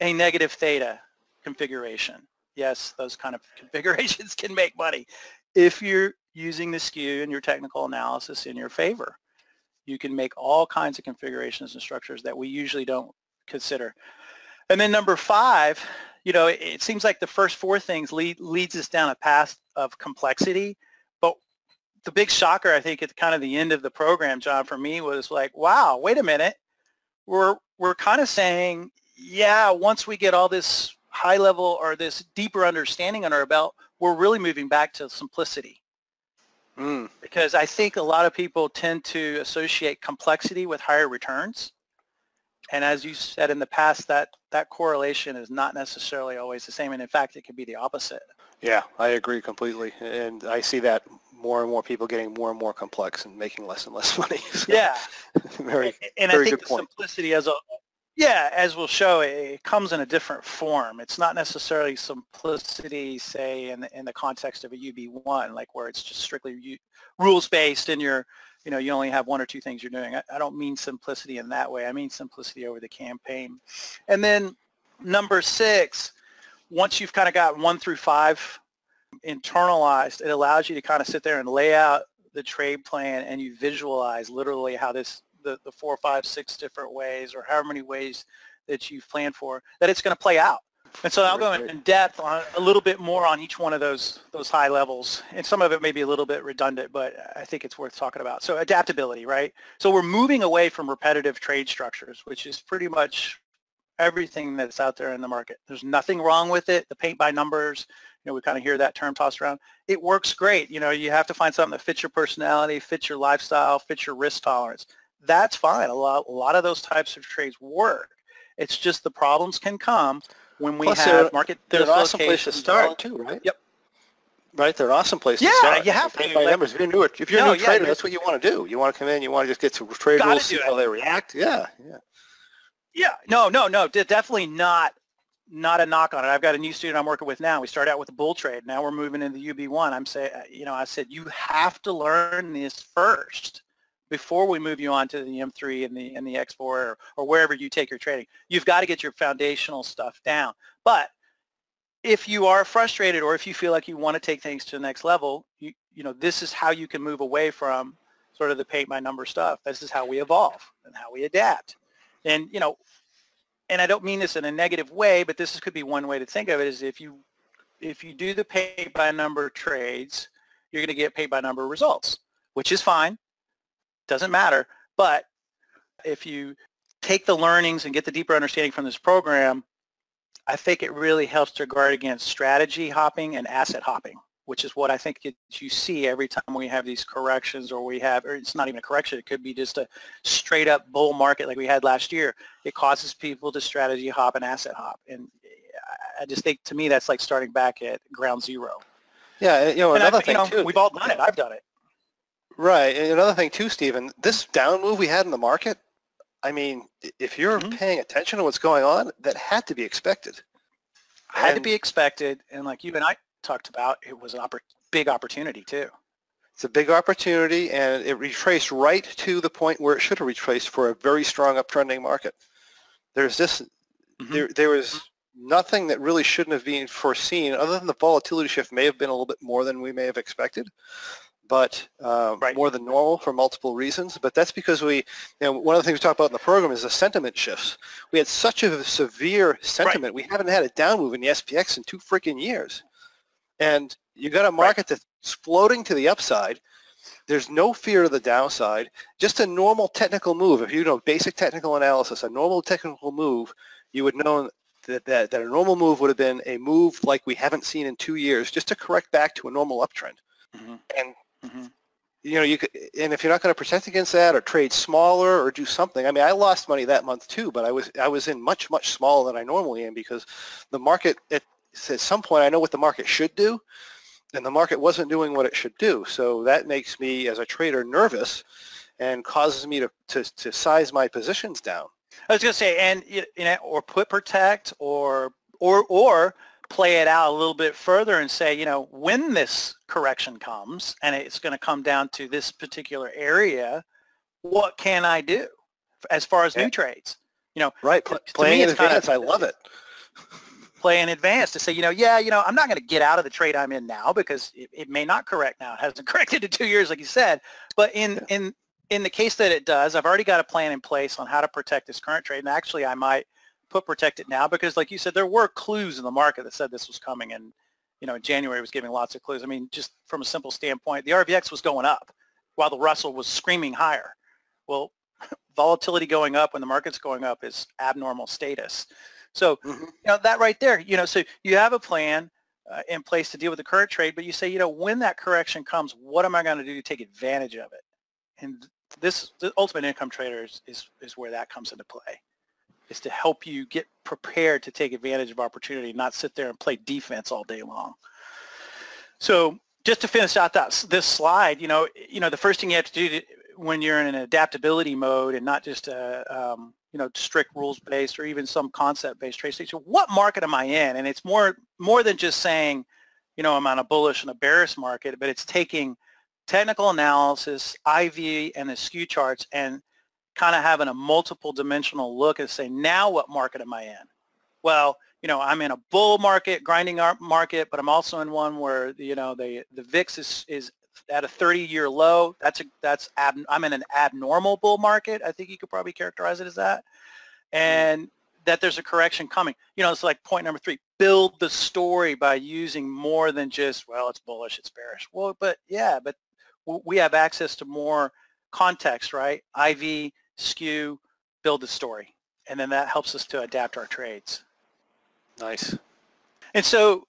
a negative theta configuration. Yes, those kind of configurations can make money if you're using the skew and your technical analysis in your favor. You can make all kinds of configurations and structures that we usually don't consider. And then number five, you know, it, it seems like the first four things lead, leads us down a path of complexity. The big shocker, I think, at kind of the end of the program, John, for me was like, wow, wait a minute. We're, we're kind of saying, yeah, once we get all this high level or this deeper understanding on our belt, we're really moving back to simplicity. Mm. Because I think a lot of people tend to associate complexity with higher returns. And as you said in the past, that that correlation is not necessarily always the same. And in fact, it could be the opposite. Yeah, I agree completely. And I see that more and more people getting more and more complex and making less and less money. So, Yeah. Very, and very I think good the point. simplicity as a yeah, as we'll show, it comes in a different form. It's not necessarily simplicity, say, in the, in the context of a UB1, like where it's just strictly rules based and you're, you know, you only have one or two things you're doing. I, I don't mean simplicity in that way. I mean simplicity over the campaign. And then number six, once you've kind of got one through five internalized, it allows you to kind of sit there and lay out the trade plan and you visualize literally how this the, the four, five, six different ways or however many ways that you've planned for, that it's going to play out. And so I'll go in depth on a little bit more on each one of those those high levels. And some of it may be a little bit redundant, but I think it's worth talking about. So adaptability, right? So we're moving away from repetitive trade structures, which is pretty much everything that's out there in the market. There's nothing wrong with it. The paint by numbers, know, we kind of hear that term tossed around. It works great. You know, you have to find something that fits your personality, fits your lifestyle, fits your risk tolerance. That's fine. A lot, a lot of those types of trades work. It's just the problems can come when we Plus, have they're- market They're an awesome place to start too, right? Yep. Right, they're awesome places. Yeah, to start. you have to, by like- numbers. If you're new, if you're a new yeah, trader, that's what you want to do. You want to come in, you want to just get to trade rules, see how they react. Yeah, yeah. Yeah, no, no, no, definitely not not a knock on it. I've got a new student I'm working with now. We start out with a bull trade. Now we're moving into UB1. I'm saying, uh, you know, I said you have to learn this first before we move you on to the M3 and the and the X4 or, or wherever you take your trading. You've got to get your foundational stuff down. But if you are frustrated or if you feel like you want to take things to the next level, you you know, this is how you can move away from sort of the paint by number stuff. This is how we evolve and how we adapt. And you know, and I don't mean this in a negative way, but this could be one way to think of it is if you if you do the pay by number trades, you're going to get paid by number results, which is fine. Doesn't matter. But if you take the learnings and get the deeper understanding from this program, I think it really helps to guard against strategy hopping and asset hopping, which is what I think it, you see every time we have these corrections or we have, or it's not even a correction, it could be just a straight up bull market like we had last year. It causes people to strategy hop and asset hop. And I just think to me that's like starting back at ground zero. Yeah, you know, And another I've, you thing know, too. we've all done it. I've done it. Right. And another thing too, Stephen, this down move we had in the market, I mean, if you're Mhm. paying attention to what's going on, that had to be expected. Had to be expected. And like you and I talked about, it was a oppor- big opportunity too. It's a big opportunity, and it retraced right to the point where it should have retraced for a very strong uptrending market. There's this, Mhm. there, there was nothing that really shouldn't have been foreseen, other than the volatility shift may have been a little bit more than we may have expected, but uh, Right. more than normal for multiple reasons. But that's because we, you know, one of the things we talk about in the program is the sentiment shifts. We had such a severe sentiment. We haven't had a down move in the SPX in two freaking years. And you got a market that's floating to the upside. There's no fear of the downside. Just a normal technical move. If you know basic technical analysis, a normal technical move, you would know that, that, that a normal move would have been a move like we haven't seen in two years, just to correct back to a normal uptrend. Mhm. And Mhm. you know, you could, and if you're not going to protect against that or trade smaller or do something, I mean, I lost money that month too, but I was I was in much much smaller than I normally am because the market at, at some point I know what the market should do, and the market wasn't doing what it should do. So that makes me as a trader nervous, and causes me to to, to size my positions down. I was going to say, and you know, or put protect, or or or play it out a little bit further and say, you know, when this correction comes and it's going to come down to this particular area, what can I do as far as Yeah. new trades? You know, Right, me, playing in it's kinda- advance, I love it. Play in advance to say, you know, yeah, you know, I'm not going to get out of the trade I'm in now because it, it may not correct now. It hasn't corrected in two years, like you said. But in in in the case that it does, I've already got a plan in place on how to protect this current trade. And actually, I might put protect it now because, like you said, there were clues in the market that said this was coming, and you know, in January was giving lots of clues. I mean, just from a simple standpoint, the RVX was going up while the Russell was screaming higher. Well, volatility going up when the market's going up is abnormal status. So, Mhm. you know, that right there, you know, so you have a plan uh, in place to deal with the current trade, but you say, you know, when that correction comes, what am I going to do to take advantage of it? And this, the ultimate income trader is, is, is where that comes into play. is to help you get prepared to take advantage of opportunity, not sit there and play defense all day long. So just to finish out that this slide, you know, you know, the first thing you have to do to, when you're in an adaptability mode and not just a um, you know strict rules based or even some concept based trade station, what market am I in? And it's more more than just saying, you know, I'm on a bullish and a bearish market, but it's taking technical analysis, IV, and the skew charts and kind of having a multiple dimensional look and say, now what market am I in? Well, you know, I'm in a bull market, grinding market, but I'm also in one where, you know, the, the VIX is, is at a 30-year low. That's a, that's ab, I'm in an abnormal bull market. I think you could probably characterize it as that. Mm-hmm. And that there's a correction coming. You know, it's like point number three, build the story by using more than just, well, it's bullish, it's bearish. Well, but yeah, but we have access to more context, right? IV, skew, build the story. And then that helps us to adapt our trades. Nice. And so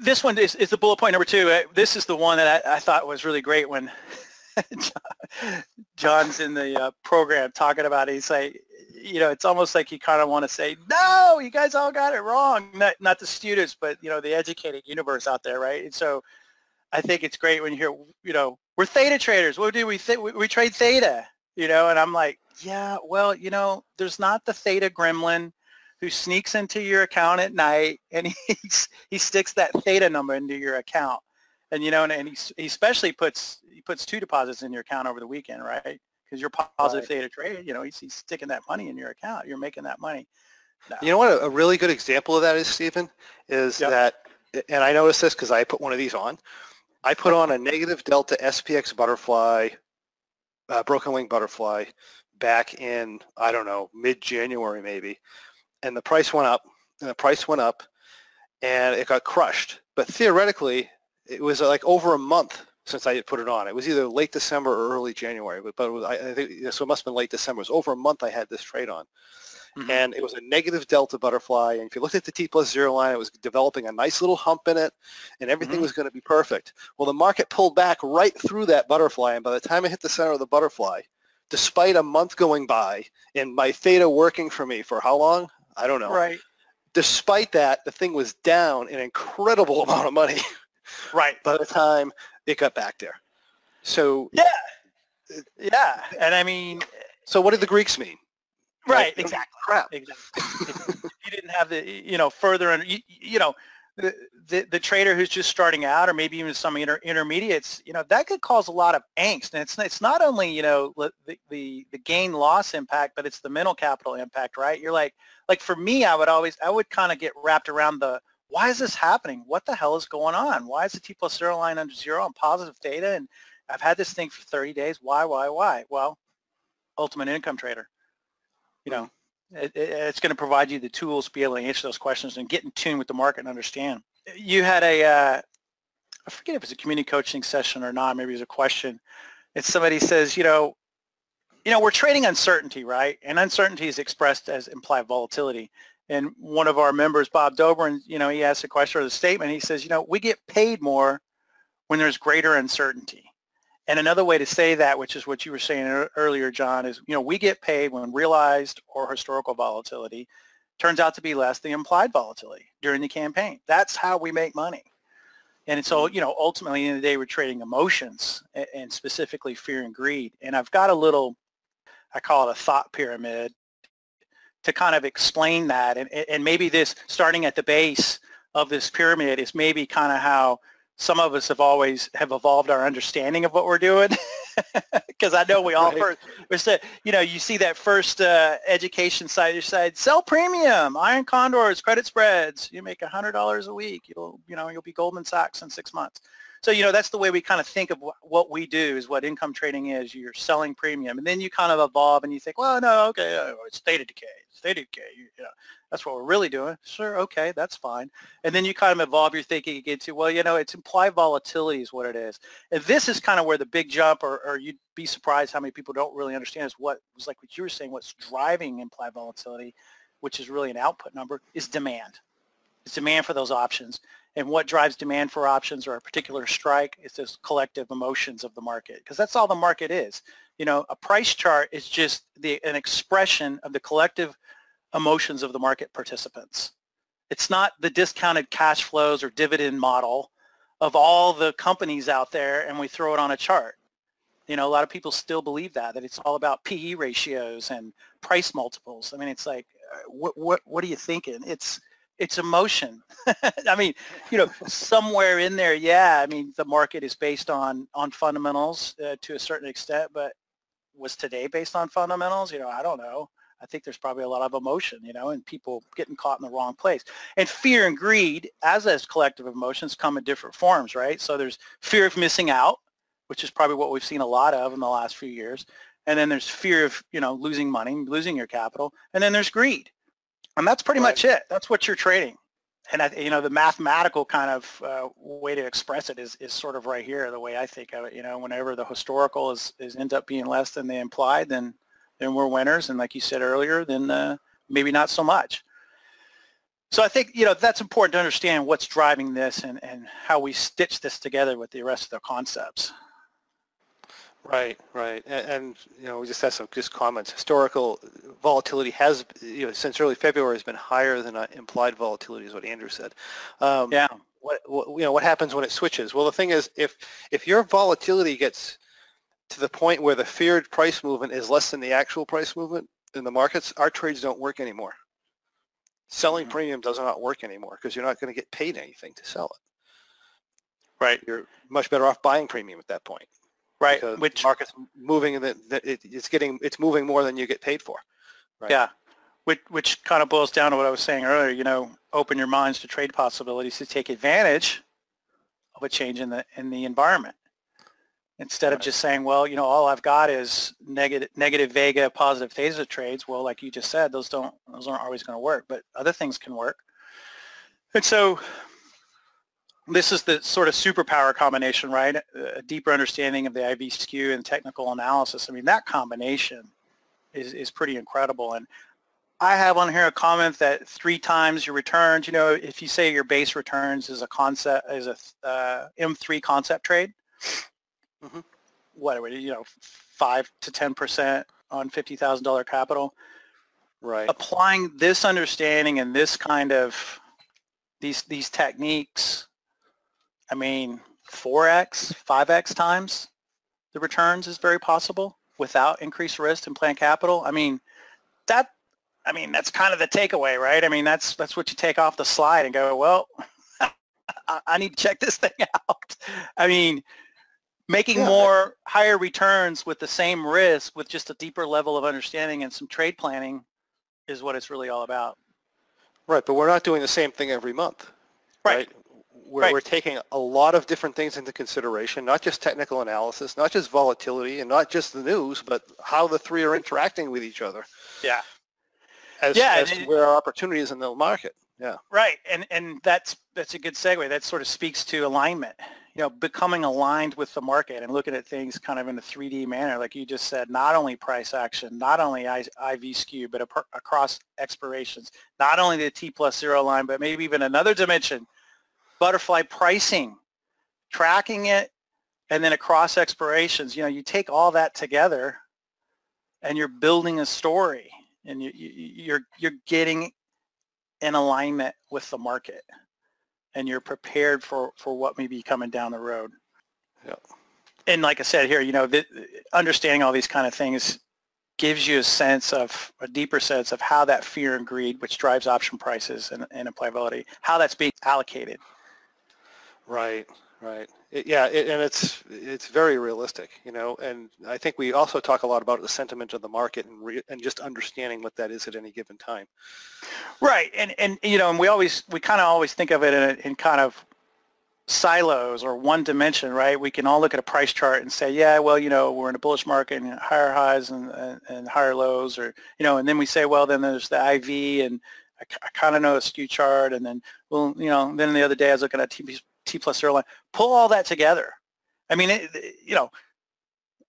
this one is, is the bullet point number two. Uh, this is the one that I, I thought was really great when John's in the uh, program talking about it. He's like, you know, it's almost like you kind of want to say, no, you guys all got it wrong. Not, not the students, but, you know, the educated universe out there, right? And so I think it's great when you hear, you know, we're theta traders. What do we think? We, we trade theta, you know, and I'm like, yeah, well, you know, there's not the theta gremlin who sneaks into your account at night and he, he sticks that theta number into your account. And, you know, and, and he, he especially puts, he puts two deposits in your account over the weekend, right? Because you're positive right. theta trade, you know, he's, he's sticking that money in your account. You're making that money. No. You know what a, really good example of that is, Stephen, is yep. that, and I noticed this because I put one of these on. I put on a negative delta SPX butterfly, uh, broken wing butterfly back in, I don't know, mid-January maybe and the price went up, and the price went up, and it got crushed. But theoretically, it was like over a month since I had put it on. It was either late December or early January, but, but was, I, I, think so. It must have been late December. It was over a month I had this trade on, mm-hmm. and it was a negative delta butterfly. And if you looked at the T plus zero line, it was developing a nice little hump in it, and everything mm-hmm. was going to be perfect. Well, the market pulled back right through that butterfly, and by the time it hit the center of the butterfly, despite a month going by and my theta working for me for how long? I don't know. Right. Despite that, the thing was down an incredible amount of money. right. By the time it got back there. So yeah, yeah, and I mean, so what did the Greeks mean? Right. Like, exactly. Crap. Exactly. you didn't have the, you know, further, and you, you know, the, the, trader who's just starting out or maybe even some inter, intermediates, you know, that could cause a lot of angst. And it's, it's not only, you know, the, the, the gain loss impact, but it's the mental capital impact, right? You're like, like for me, I would always, I would kind of get wrapped around the, why is this happening? What the hell is going on? Why is the T plus zero line under zero on positive theta? And I've had this thing for 30 days. Why, why, why? Well, ultimate income trader, you know, it, it, it's going to provide you the tools to be able to answer those questions and get in tune with the market and understand. You had a, uh, I forget if it's a community coaching session or not, maybe it's a question. It's somebody says, you know, you know, we're trading uncertainty, right? And uncertainty is expressed as implied volatility. And one of our members, Bob Dobrin, you know, he asked a question or the statement. He says, you know, we get paid more when there's greater uncertainty. And another way to say that, which is what you were saying earlier, John, is, you know, we get paid when realized or historical volatility turns out to be less than implied volatility during the campaign. That's how we make money. And so, mm-hmm. you know, ultimately in the day, we're trading emotions and specifically fear and greed. And I've got a little, I call it a thought pyramid to kind of explain that. And, and maybe this, starting at the base of this pyramid is maybe kind of how some of us have always have evolved our understanding of what we're doing. Because I know we all right. first we said you know you see that first uh, education side you said sell premium iron condors credit spreads. You make a hundred dollars a week. You'll you know you'll be Goldman Sachs in six months. So you know that's the way we kind of think of what we do is what income trading is. You're selling premium. And then you kind of evolve and you think well no okay uh, it's theta decay it's theta decay you, you know that's what we're really doing. Sure, okay, that's fine. And then you kind of evolve your thinking again to, well, you know, it's implied volatility is what it is. And this is kind of where the big jump, or, or you'd be surprised how many people don't really understand is what was like what you were saying, what's driving implied volatility, which is really an output number, is demand. Demand for those options. And what drives demand for options or a particular strike is this collective emotions of the market, because that's all the market is. You know, a price chart is just the, an expression of the collective emotions of the market participants. It's not the discounted cash flows or dividend model of all the companies out there and we throw it on a chart. You know, a lot of people still believe that, that it's all about PE ratios and price multiples. I mean, it's like, uh, what, what, what are you thinking? It's, it's emotion. I mean, you know, somewhere in there, yeah. I mean, the market is based on on fundamentals uh, to a certain extent, but was today based on fundamentals? You know, I don't know. I think there's probably a lot of emotion, you know, and people getting caught in the wrong place. And fear and greed, as as collective emotions, come in different forms, right? So there's fear of missing out, which is probably what we've seen a lot of in the last few years. And then there's fear of, you know, losing money, losing your capital. And then there's greed. And that's pretty right. much it. That's what you're trading. And, I, you know, the mathematical kind of uh, way to express it is, is sort of right here, the way I think of it. You know, whenever the historical is, is end up being less than they implied, then then we're winners. And like you said earlier, then uh, maybe not so much. So I think, you know, that's important to understand what's driving this and, and how we stitch this together with the rest of the concepts. Right, right, and, and, you know we just had some just comments. Historical volatility has, you know, since early February has been higher than uh, implied volatility, is what Andrew said. Um, yeah. What, what, you know what happens when it switches? Well, the thing is, if if your volatility gets to the point where the feared price movement is less than the actual price movement in the markets, our trades don't work anymore. Selling mm-hmm. premium does not work anymore because you're not going to get paid anything to sell it. Right. You're much better off buying premium at that point right? Because Which market's moving that it, it's getting it's moving more than you get paid for. Right? Yeah, which which kind of boils down to what I was saying earlier. You know, open your minds to trade possibilities to take advantage of a change in the in the environment instead right. of just saying, well, you know, all I've got is negative negative vega, positive theta trades. Well, like you just said, those don't those aren't always going to work, but other things can work. And so this is the sort of superpower combination, right? A deeper understanding of the IV skew and technical analysis. I mean, that combination is, is pretty incredible. And I have on here a comment that three times your returns, you know, if you say your base returns is a concept, is a uh, M3 concept trade, mm-hmm. whatever, you know, five to 10% on $50,000 capital. Right. Applying this understanding and this kind of these these techniques I mean, 4x, 5x times the returns is very possible without increased risk and plant capital. I mean, that I mean, that's kind of the takeaway, right? I mean, that's that's what you take off the slide and go, well, I need to check this thing out. I mean, making yeah. more higher returns with the same risk with just a deeper level of understanding and some trade planning is what it's really all about. Right, but we're not doing the same thing every month. Right. right? We're, right. we're taking a lot of different things into consideration, not just technical analysis, not just volatility, and not just the news, but how the three are interacting with each other. Yeah. As, yeah, as it, where our opportunities in the market. Yeah. Right, and and that's that's a good segue. That sort of speaks to alignment. You know, becoming aligned with the market and looking at things kind of in a 3D manner, like you just said. Not only price action, not only IV skew, but across expirations. Not only the T plus zero line, but maybe even another dimension butterfly pricing, tracking it, and then across expirations. You know, you take all that together and you're building a story and you, you, you're, you're getting in alignment with the market and you're prepared for, for what may be coming down the road. Yeah. And like I said here, you know, understanding all these kind of things gives you a sense of a deeper sense of how that fear and greed, which drives option prices and, and applicability, how that's being allocated Right, right. It, yeah, it, and it's it's very realistic, you know. And I think we also talk a lot about the sentiment of the market and re, and just understanding what that is at any given time. Right, and and you know, and we always we kind of always think of it in, in kind of silos or one dimension, right? We can all look at a price chart and say, yeah, well, you know, we're in a bullish market and higher highs and, and, and higher lows, or you know, and then we say, well, then there's the IV and I, I kind of know a skew chart, and then well, you know, then the other day I was looking at TP Plus zero line. Pull all that together. I mean, it, you know,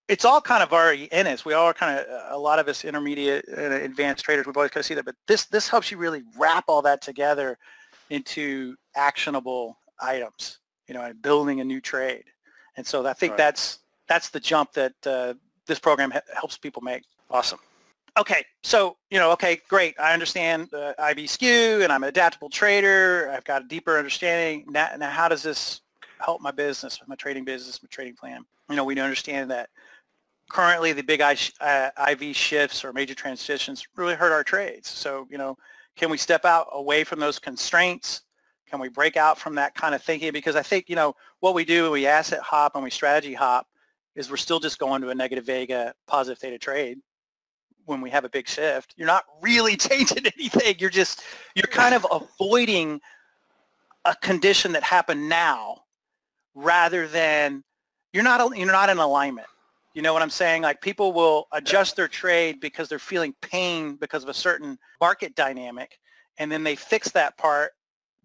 it's all kind of already in us. We all are kind of a lot of us intermediate and advanced traders. We've always kind of see that, but this this helps you really wrap all that together into actionable items. You know, and building a new trade. And so I think right. that's that's the jump that uh, this program ha- helps people make. Awesome. Okay, so, you know, okay, great. I understand the IV skew and I'm an adaptable trader. I've got a deeper understanding. Now, now how does this help my business, my trading business, my trading plan? You know, we understand that currently the big uh, IV shifts or major transitions really hurt our trades. So, you know, can we step out away from those constraints? Can we break out from that kind of thinking? Because I think, you know, what we do when we asset hop and we strategy hop is we're still just going to a negative vega, positive theta trade when we have a big shift. You're not really changing anything. You're just, you're kind of avoiding a condition that happened now rather than you're not, you're not in alignment. You know what I'm saying? Like people will adjust their trade because they're feeling pain because of a certain market dynamic and then they fix that part,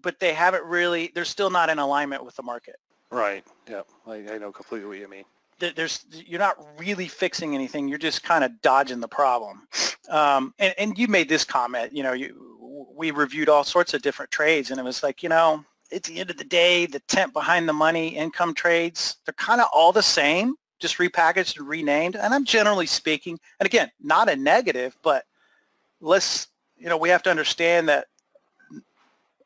but they haven't really, they're still not in alignment with the market. Right. Yeah. I, I know completely what you mean. There's, you're not really fixing anything. You're just kind of dodging the problem. Um, and, and you made this comment, you know, you, we reviewed all sorts of different trades and it was like, you know, at the end of the day, the tent behind the money income trades, they're kind of all the same, just repackaged and renamed. And I'm generally speaking, and again, not a negative, but let's, you know, we have to understand that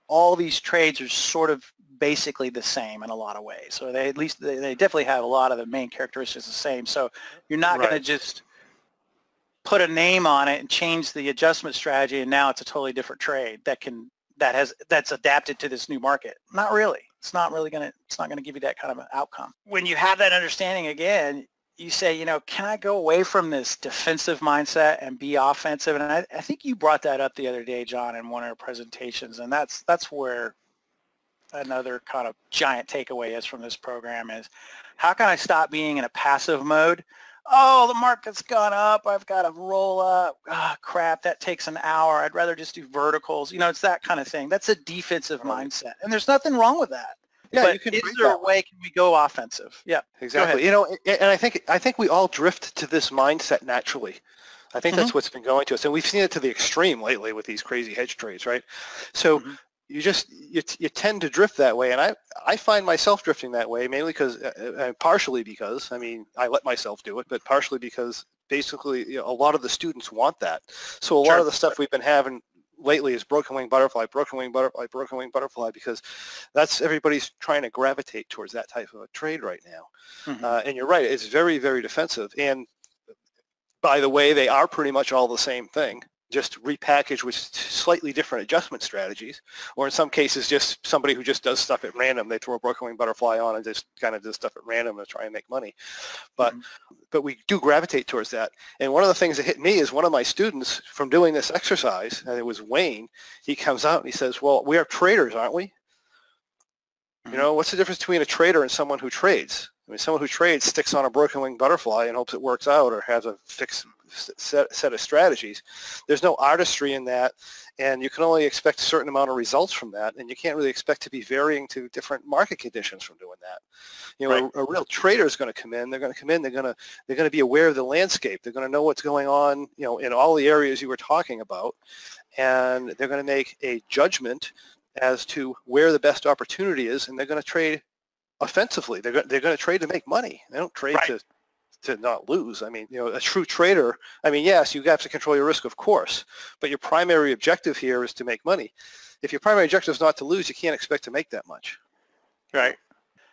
all these trades are sort of basically the same in a lot of ways. So they at least they, they definitely have a lot of the main characteristics the same. So you're not right. going to just put a name on it and change the adjustment strategy and now it's a totally different trade that can that has that's adapted to this new market. Not really. It's not really going to it's not going to give you that kind of an outcome. When you have that understanding again, you say, you know, can I go away from this defensive mindset and be offensive? And I, I think you brought that up the other day, John, in one of our presentations, and that's that's where another kind of giant takeaway is from this program is how can I stop being in a passive mode oh, the market's gone up. I've got to roll up. Ah, oh, crap, that takes an hour. I'd rather just do verticals. You know, it's that kind of thing. That's a defensive right. mindset. And there's nothing wrong with that. Yeah, but you can is there a way can we go offensive? Yeah, exactly. You know, and I think I think we all drift to this mindset naturally. I think mm-hmm. that's what's been going to us, and we've seen it to the extreme lately with these crazy hedge trades, right? So mm-hmm you just you, you tend to drift that way. And i i find myself drifting that way mainly because uh, uh, partially because i mean i let myself do it but partially because basically you know, a lot of the students want that. So a sure. lot of the stuff we've been having lately is broken wing butterfly broken wing butterfly broken wing butterfly because that's everybody's trying to gravitate towards that type of a trade right now. Mm-hmm. uh, and you're right it's very very defensive. And by the way they are pretty much all the same thing just repackaged with slightly different adjustment strategies, or in some cases, just somebody who just does stuff at random. They throw a broken wing butterfly on and just kind of does stuff at random to try and make money. But mm-hmm. but we do gravitate towards that. And one of the things that hit me is one of my students from doing this exercise, and it was Wayne. He comes out and he says, "Well, we are traders, aren't we? Mm-hmm. You know, what's the difference between a trader and someone who trades?" I mean, someone who trades sticks on a broken wing butterfly and hopes it works out or has a fixed set, set of strategies. There's no artistry in that, and you can only expect a certain amount of results from that, and you can't really expect to be varying to different market conditions from doing that. You know, right. a, a, real trader is going to come in. They're going to come in. They're going to they're going to be aware of the landscape. They're going to know what's going on. You know, in all the areas you were talking about, and they're going to make a judgment as to where the best opportunity is, and they're going to trade offensively. They're, they're going to trade to make money. They don't trade right. to to not lose. I mean, you know, a true trader, I mean, yes, you have to control your risk, of course, but your primary objective here is to make money. If your primary objective is not to lose, you can't expect to make that much. Right.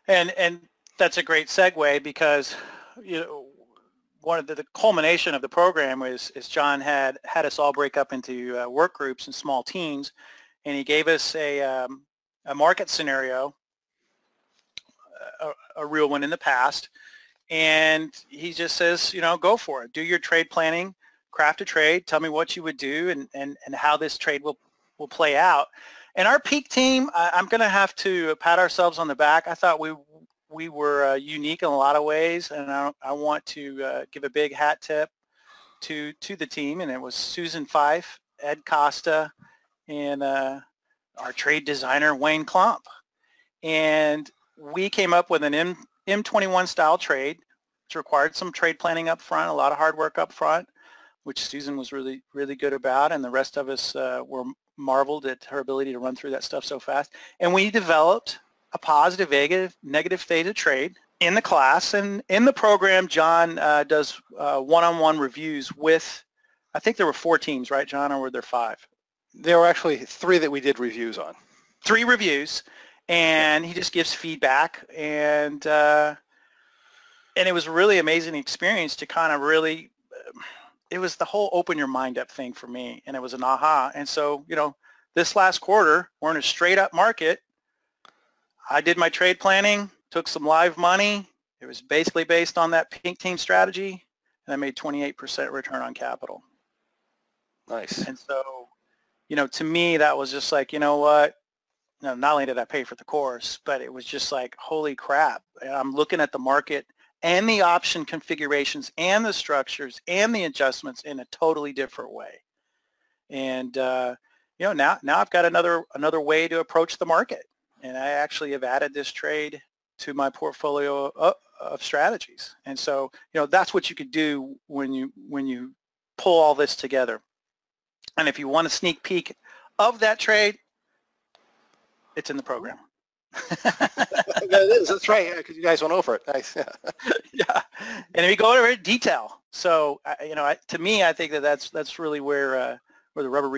And and that's a great segue because you know one of the, the culmination of the program was is John had had us all break up into uh, work groups and small teams, and he gave us a um, a market scenario, a, a real one in the past, and he just says, you know, go for it. Do your trade planning, craft a trade, tell me what you would do and, and, and how this trade will, will play out. And our peak team, I, I'm going to have to pat ourselves on the back. I thought we we were uh, unique in a lot of ways, and I, I want to uh, give a big hat tip to to the team. And it was Susan Fife, Ed Costa, and uh, our trade designer Wayne Klump. And we came up with an M, M21 style trade, which required some trade planning up front, a lot of hard work up front, which Susan was really, really good about. And the rest of us uh, were marveled at her ability to run through that stuff so fast. And we developed a positive, negative, negative theta trade in the class. And in the program, John uh, does uh, one-on-one reviews with I think there were four teams, right, John, or were there five? There were actually three that we did reviews on. Three reviews, and he just gives feedback, and uh, and it was a really amazing experience to kind of really. It was the whole open your mind up thing for me, and it was an aha. And so, you know, this last quarter, we're in a straight up market. I did my trade planning, took some live money. It was basically based on that pink team strategy, and I made 28% return on capital. Nice. And so, you know, to me, that was just like, you know what? No, not only did I pay for the course, but it was just like, holy crap. I'm looking at the market and the option configurations and the structures and the adjustments in a totally different way. And, uh, you know, now, now I've got another, another way to approach the market. And I actually have added this trade to my portfolio of, of strategies. And so, you know, that's what you could do when you, when you pull all this together. And if you want a sneak peek of that trade, it's in the program. that is, that's right, because you guys went over it. Nice. Yeah. yeah, and we go over it in detail. So, you know, I, to me, I think that that's that's really where uh, where the rubber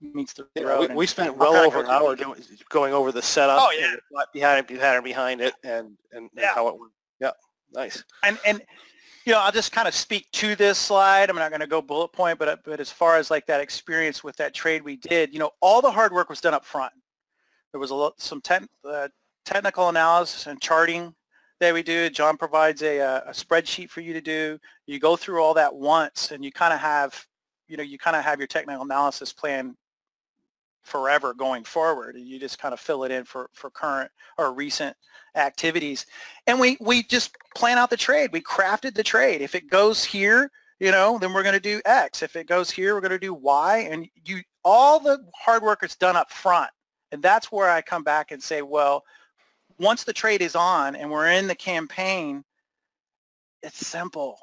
meets the yeah, road. we, we spent well over an hour doing, going over the setup. Oh yeah, behind behind behind it, and and, yeah. and how it went. Yeah, nice. And and you know, I'll just kind of speak to this slide. I'm not going to go bullet point, but but as far as like that experience with that trade we did, you know, all the hard work was done up front. There was a lot, some te- uh, technical analysis and charting that we do. John provides a, a spreadsheet for you to do. You go through all that once, and you kind of have, you know, you kind of have your technical analysis plan forever going forward. And you just kind of fill it in for, for current or recent activities. And we, we just plan out the trade. We crafted the trade. If it goes here, you know, then we're going to do X. If it goes here, we're going to do Y. And you, all the hard work is done up front. And that's where I come back and say, well, once the trade is on and we're in the campaign, it's simple.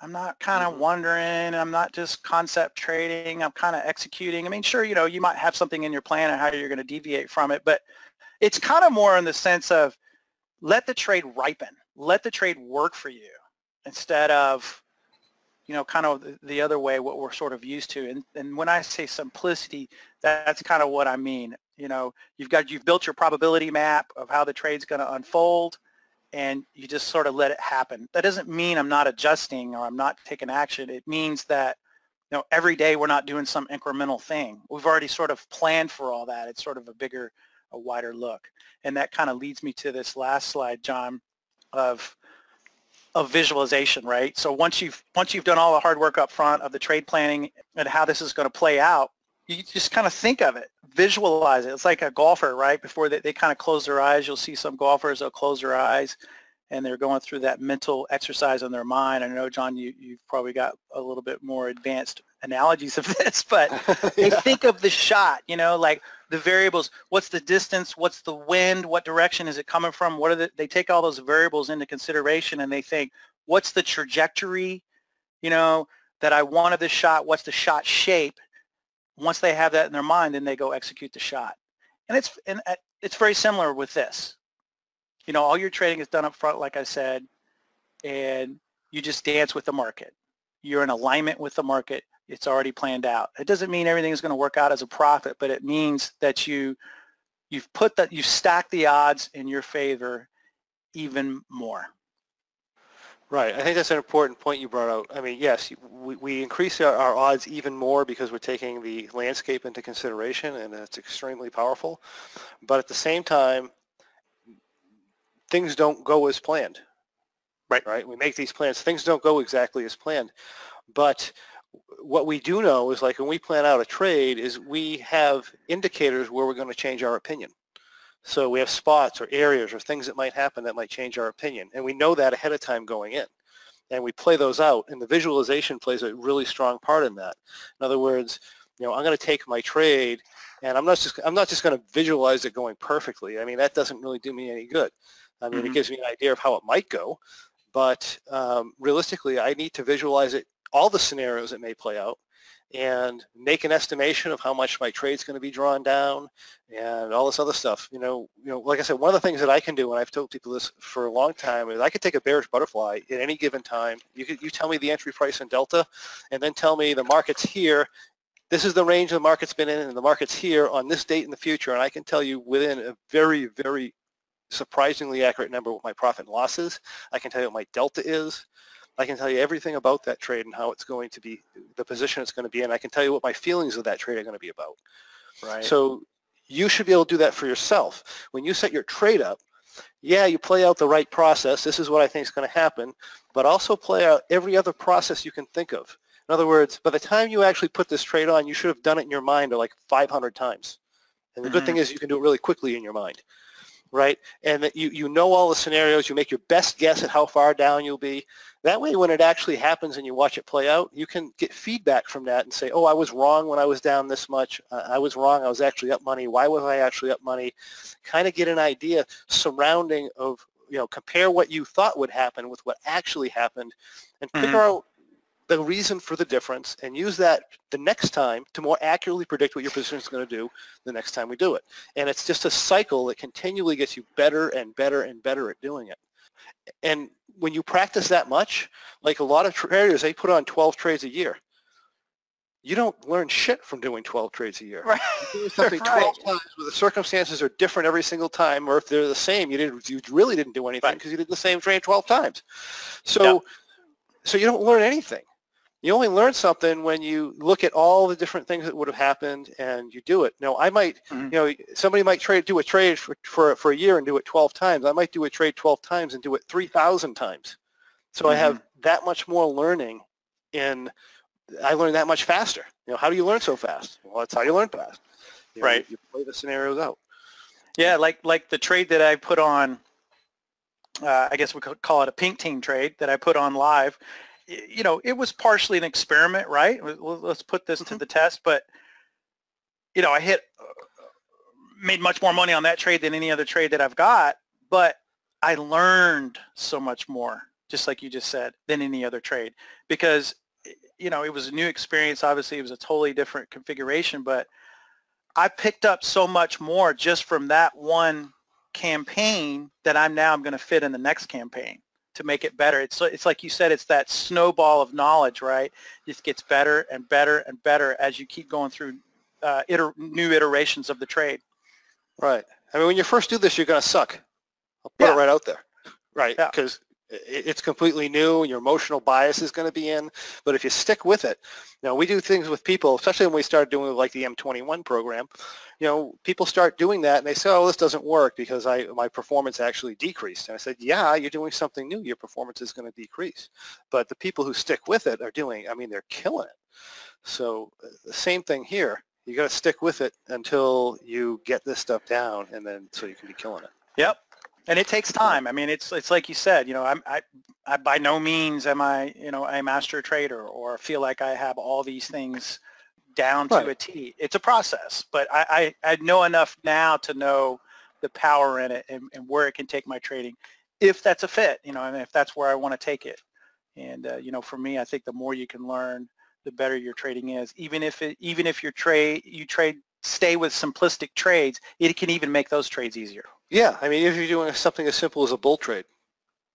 I'm not kind of mm-hmm. wondering. I'm not just concept trading. I'm kind of executing. I mean, sure, you know, you might have something in your plan and how you're going to deviate from it, but it's kind of more in the sense of let the trade ripen. Let the trade work for you instead of, you know, kind of the other way, what we're sort of used to. And, and when I say simplicity, that's kind of what I mean. You know, you've got, you've built your probability map of how the trade's going to unfold and you just sort of let it happen. That doesn't mean I'm not adjusting or I'm not taking action. It means that you know every day we're not doing some incremental thing. We've already sort of planned for all that. It's sort of a bigger, a wider look. And that kind of leads me to this last slide, John, of of visualization, right? So once you've once you've done all the hard work up front of the trade planning and how this is going to play out, you just kind of think of it, visualize it. It's like a golfer, right? Before they, they kind of close their eyes, you'll see some golfers, they'll close their eyes and they're going through that mental exercise in their mind. I know, John, you, you've probably got a little bit more advanced analogies of this, but yeah. they think of the shot, you know, like the variables, what's the distance, what's the wind, what direction is it coming from, what are the, they take all those variables into consideration and they think, what's the trajectory, you know, that I wanted this shot, what's the shot shape, once they have that in their mind, then they go execute the shot. And it's and uh, it's very similar with this. You know, all your trading is done up front, like I said, and you just dance with the market. You're in alignment with the market. It's already planned out. It doesn't mean everything is going to work out as a profit, but it means that you you've put that you've stacked the odds in your favor even more. Right. I think that's an important point you brought out. I mean, yes, we, we increase our, our, odds even more because we're taking the landscape into consideration, and it's extremely powerful. But at the same time, things don't go as planned. Right. Right. We make these plans. Things don't go exactly as planned. But what we do know is like when we plan out a trade is we have indicators where we're going to change our opinion. So we have spots or areas or things that might happen that might change our opinion. And we know that ahead of time going in. And we play those out. And the visualization plays a really strong part in that. In other words, you know, I'm going to take my trade and I'm not just I'm not just going to visualize it going perfectly. I mean, that doesn't really do me any good. I mean, mm-hmm. it gives me an idea of how it might go, but um, realistically, I need to visualize it, all the scenarios that may play out, and make an estimation of how much my trade's going to be drawn down and all this other stuff. You know, you know, like I said, one of the things that I can do, and I've told people this for a long time, is I could take a bearish butterfly at any given time. You could, you tell me the entry price in delta, and then tell me the market's here. This is the range the market's been in, and the market's here on this date in the future, and I can tell you within a very, very surprisingly accurate number what my profit and loss is. I can tell you what my delta is. I can tell you everything about that trade and how it's going to be, the position it's going to be in. I can tell you what my feelings of that trade are going to be about. Right. So you should be able to do that for yourself. When you set your trade up, yeah, you play out the right process. This is what I think is going to happen, but also play out every other process you can think of. In other words, by the time you actually put this trade on, you should have done it in your mind like 500 times. And the good mm-hmm. thing is you can do it really quickly in your mind right? And that you, you know all the scenarios, you make your best guess at how far down you'll be. That way, when it actually happens and you watch it play out, you can get feedback from that and say, oh, I was wrong when I was down this much. Uh, I was wrong. I was actually up money. Why was I actually up money? Kind of get an idea surrounding of, you know, compare what you thought would happen with what actually happened and figure Mhm. out the reason for the difference and use that the next time to more accurately predict what your position is going to do the next time we do it. And it's just a cycle that continually gets you better and better and better at doing it. And when you practice that much, like a lot of traders, they put on 12 trades a year. You don't learn shit from doing 12 trades a year. Right. Something Right. 12 times where the circumstances are different every single time, or if they're the same, you didn't, you really didn't do anything Right. because you did the same trade 12 times. So, so you don't learn anything. You only learn something when you look at all the different things that would have happened and you do it. Now, I might, Mhm. you know, somebody might trade, do a trade for, for, for a year and do it 12 times. I might do a trade 12 times and do it 3,000 times. So I have that much more learning in, I learn that much faster. You know, how do you learn so fast? Well, that's how you learn fast. You know, Right. You play the scenarios out. Yeah, like like the trade that I put on, uh, I guess we could call it a pink team trade that I put on live. You know, it was partially an experiment, right? Let's put this to the test, but you know, I hit uh, made much more money on that trade than any other trade that I've got, but I learned so much more, just like you just said, than any other trade because you know, it was a new experience. Obviously, it was a totally different configuration, but I picked up so much more just from that one campaign that I'm now I'm going to fit in the next campaign to make it better. It's it's like you said, it's that snowball of knowledge, right? It just gets better and better and better as you keep going through uh, iter- new iterations of the trade. Right. I mean, when you first do this, you're going to suck. I'll put Yeah. it right out there. Right. Because it's completely new and your emotional bias is going to be in. But if you stick with it, know, we do things with people, especially when we started doing like the M21 program, you know, people start doing that and they say, oh, this doesn't work because I my performance actually decreased. And I said, yeah, you're doing something new. Your performance is going to decrease. But the people who stick with it are doing, I mean, they're killing it. So uh, the same thing here. You got to stick with it until you get this stuff down, and then so you can be killing it. Yep. And it takes time. I mean, it's it's like you said. You know, I'm I, I by no means am I you know a master trader or feel like I have all these things down to a T. It's a process, but I, I I know enough now to know the power in it and, and where it can take my trading, if that's a fit. You know, and if that's where I want to take it. And uh, you know, for me, I think the more you can learn, the better your trading is. Even if it even if your trade you trade stay with simplistic trades, it can even make those trades easier. Yeah, I mean, if you're doing something as simple as a bull trade,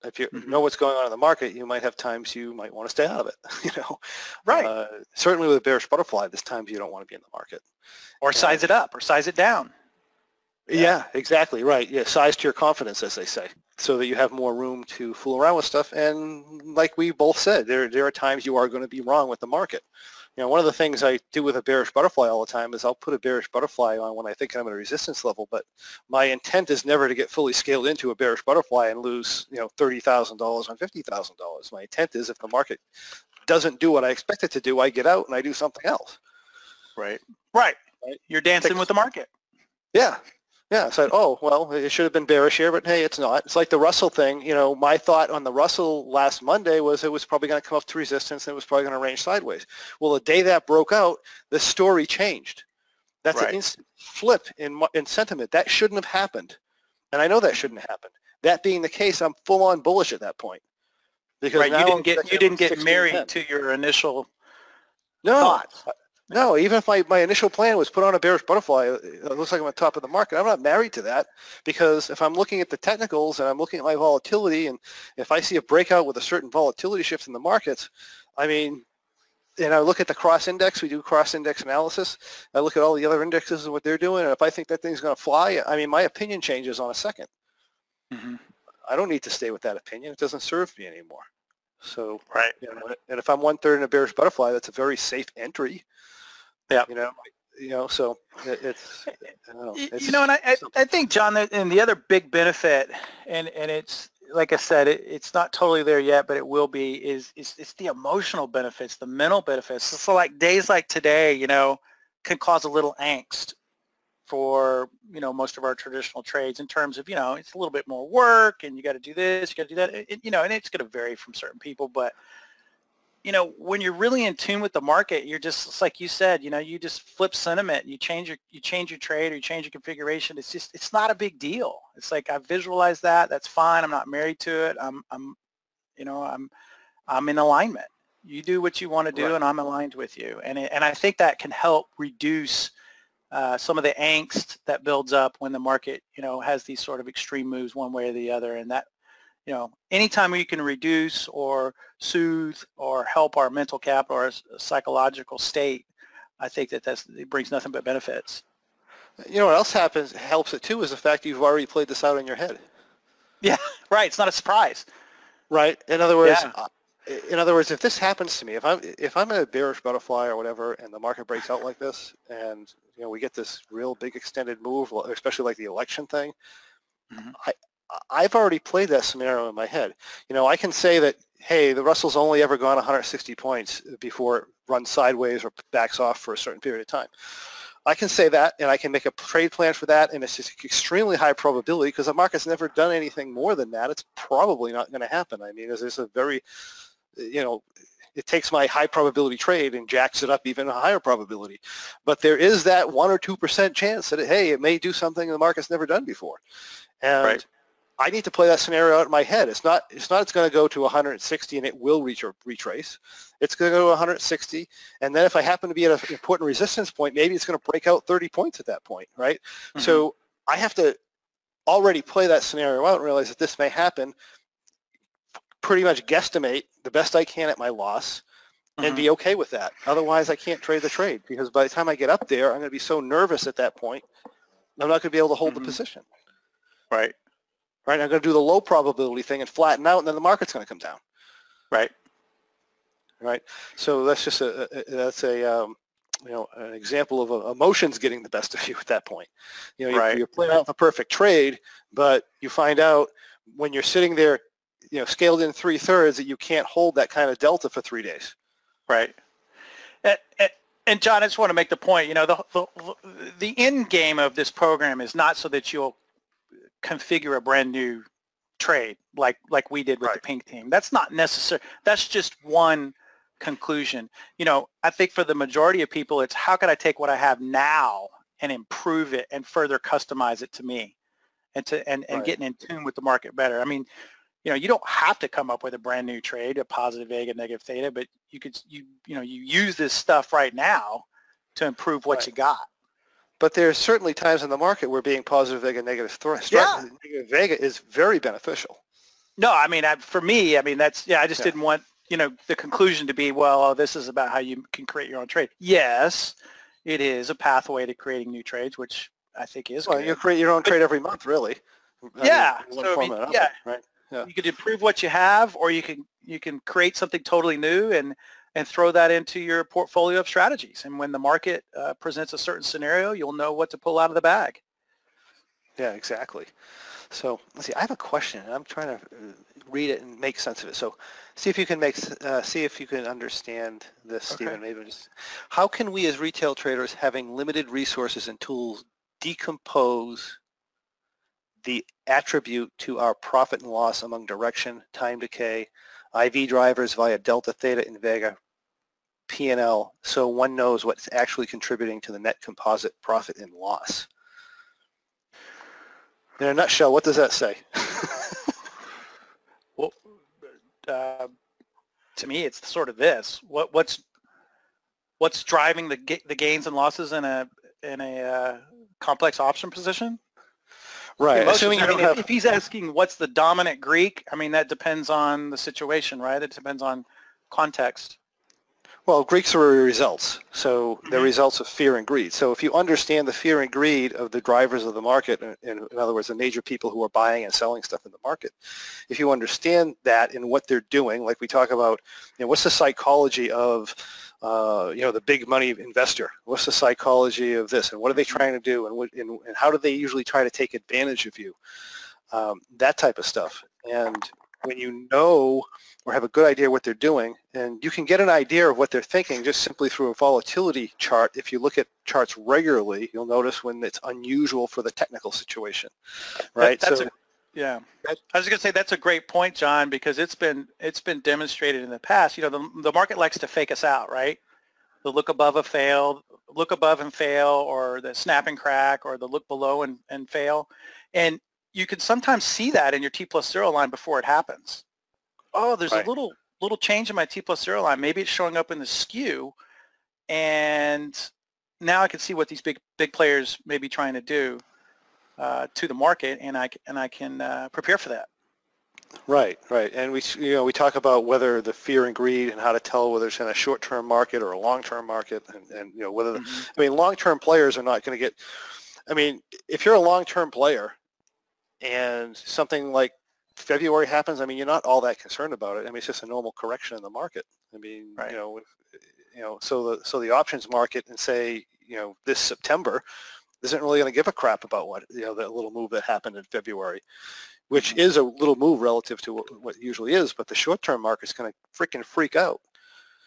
if you Mhm. know what's going on in the market, you might have times you might want to stay out of it. You know, Right. Uh, certainly with a bearish butterfly, there's times you don't want to be in the market. or size it up or size it down. Yeah. exactly right. Yeah, size to your confidence, as they say, so that you have more room to fool around with stuff. And like we both said, there there are times you are going to be wrong with the market. You know, one of the things I do with a bearish butterfly all the time is I'll put a bearish butterfly on when I think I'm at a resistance level, but my intent is never to get fully scaled into a bearish butterfly and lose, you know, thirty thousand dollars on fifty thousand dollars. My intent is if the market doesn't do what I expect it to do, I get out and I do something else. Right. Right. Right. You're dancing with the market. Yeah. Yeah. I said, oh, well, it should have been bearish here, but hey, it's not. It's like the Russell thing. You know, my thought on the Russell last Monday was it was probably going to come up to resistance and it was probably going to range sideways. Well, the day that broke out, the story changed. That's Right. an instant flip in, in sentiment. That shouldn't have happened. And I know that shouldn't have happened. That being the case, I'm full on bullish at that point. Because Right. You didn't I'm get you didn't get married 10. to your initial No, thoughts? No. Even if my, my initial plan was put on a bearish butterfly, it looks like I'm on top of the market. I'm not married to that because if I'm looking at the technicals and I'm looking at my volatility, and if I see a breakout with a certain volatility shift in the markets, I mean, and I look at the cross index, we do cross index analysis. I look at all the other indexes and what they're doing, and if I think that thing's going to fly, I mean, my opinion changes on a 2nd Mhm. I don't need to stay with that opinion. It doesn't serve me anymore. So, Right. you know, and if I'm one third in a bearish butterfly, that's a very safe entry. Yeah. You know, you know, so it, it's, know, it's- you know, and I, I, I think John, and the other big benefit, and and it's like I said, it, it's not totally there yet, but it will be. Is is it's the emotional benefits, the mental benefits. So like days like today, you know, can cause a little angst for you know most of our traditional trades in terms of you know it's a little bit more work and you got to do this, you got to do that, it, you know, and it's going to vary from certain people, but you know, when you're really in tune with the market, you're just it's like you said, you know, you just flip sentiment, you change your you change your trade or you change your configuration. It's just it's not a big deal. It's like I visualize that. That's fine. I'm not married to it. I'm I'm you know, I'm I'm in alignment. You do what you want to do Right. and I'm aligned with you. And it, and I think that can help reduce uh, some of the angst that builds up when the market, you know, has these sort of extreme moves one way or the other. And that, you know, anytime we can reduce or soothe or help our mental capital or psychological state, I think that that's, it brings nothing but benefits. you know what else happens, helps it too, is the fact you've already played this out in your head. Yeah, right. It's not a surprise. Right. In other words, Yeah. uh, in other words, if this happens to me, if I'm if I'm a bearish butterfly or whatever, and the market breaks out like this, and you know we get this real big extended move, especially like the election thing, Mhm. I I've already played that scenario in my head. You know, I can say that hey, the Russell's only ever gone 160 points before it runs sideways or backs off for a certain period of time. I can say that, and I can make a trade plan for that, and it's just extremely high probability because the market's never done anything more than that. It's probably not going to happen. I mean, there's, a very, you know, it takes my high probability trade and jacks it up even a higher probability. But there is that one or two percent chance that hey, it may do something the market's never done before, and Right. I need to play that scenario out in my head. It's not. It's not. It's going to go to 160 and it will reach or retrace. It's going to go to 160, and then if I happen to be at an important resistance point, maybe it's going to break out 30 points at that point, right? So I have to already play that scenario out and realize that this may happen. Pretty much guesstimate the best I can at my loss, and be okay with that. Otherwise, I can't trade the trade because by the time I get up there, I'm going to be so nervous at that point. I'm not going to be able to hold Mhm. the position Right. Right? I'm going to do the low probability thing and flatten out, and then the market's going to come down, Right. right? So that's just a, a that's a um, you know an example of uh, emotions getting the best of you at that point. You know, you, Right. you're playing out the perfect trade, but you find out when you're sitting there, you know, scaled in three thirds that you can't hold that kind of delta for three days. Right. And, and- and John, I just want to make the point, you know, the, the, the end game of this program is not so that you'll configure a brand new trade like, like we did with the pink team. That's not necessary. That's just one conclusion. You know, I think for the majority of people, it's how can I take what I have now and improve it and further customize it to me and to, and, and Right. getting in tune with the market better. I mean, you know, you don't have to come up with a brand new trade, a positive vega, negative theta, but you could, you, you know, you use this stuff right now to improve what Right. you got. But there's certainly times in the market where being positive vega, negative thrust, Yeah. negative vega is very beneficial. No, I mean, I, for me, I mean, that's, yeah, I just Yeah. didn't want, you know, the conclusion to be, well, oh, this is about how you can create your own trade. Yes, it is a pathway to creating new trades, which I think is Well, good. you create your own trade every month, really. I mean, Yeah, so, I mean, yeah. Right. Yeah. You could improve what you have, or you can you can create something totally new and and throw that into your portfolio of strategies. And when the market uh, presents a certain scenario, you'll know what to pull out of the bag. Yeah, exactly. So let's see. I have a question, and I'm trying to uh, read it and make sense of it. So see if you can make uh, see if you can understand this, Okay. Stephen. Maybe just how can we as retail traders, having limited resources and tools, decompose the attribute to our profit and loss among direction, time decay, IV drivers via delta, theta, and vega, P&L, so one knows what's actually contributing to the net composite profit and loss. In a nutshell, what does that say? Well, uh, to me, it's sort of this. What what's what's driving the the gains and losses in a in a uh, complex option position? Right. Emotions, Assuming you I mean, don't if, have, if he's asking what's the dominant Greek, I mean that depends on the situation, right? It depends on context. well, Greeks are results. So they're Mhm. results of fear and greed. So if you understand the fear and greed of the drivers of the market, in, in in other words, the major people who are buying and selling stuff in the market, if you understand that and what they're doing, like we talk about, you know, what's the psychology of, uh, you know, the big money investor? What's the psychology of this, and what are they trying to do, and what, and, and how do they usually try to take advantage of you? Um, that type of stuff. And when you know or have a good idea what they're doing, and you can get an idea of what they're thinking just simply through a volatility chart. If you look at charts regularly, you'll notice when it's unusual for the technical situation, right? that's so a- Yeah, I was going to say that's a great point, John, because it's been it's been demonstrated in the past. You know, the the market likes to fake us out, right? The look above a fail, look above and fail, or the snap and crack, or the look below and, and fail, and you can sometimes see that in your T plus zero line before it happens. Oh, there's Right. a little little change in my T plus zero line. Maybe it's showing up in the skew, and now I can see what these big big players may be trying to do uh, to the market, and I and I can uh, prepare for that. Right, right. And we, you know, we talk about whether the fear and greed and how to tell whether it's in a short-term market or a long-term market and, and you know, whether, the, Mhm. I mean, long-term players are not going to get, I mean, if you're a long-term player and something like February happens, I mean, you're not all that concerned about it. I mean, it's just a normal correction in the market. I mean, Right. you know, you know, so the, so the options market and say, you know, this September isn't really going to give a crap about what, you know, that little move that happened in February which Mhm. is a little move relative to what, what it usually is, but the short-term market's going to freaking freak out,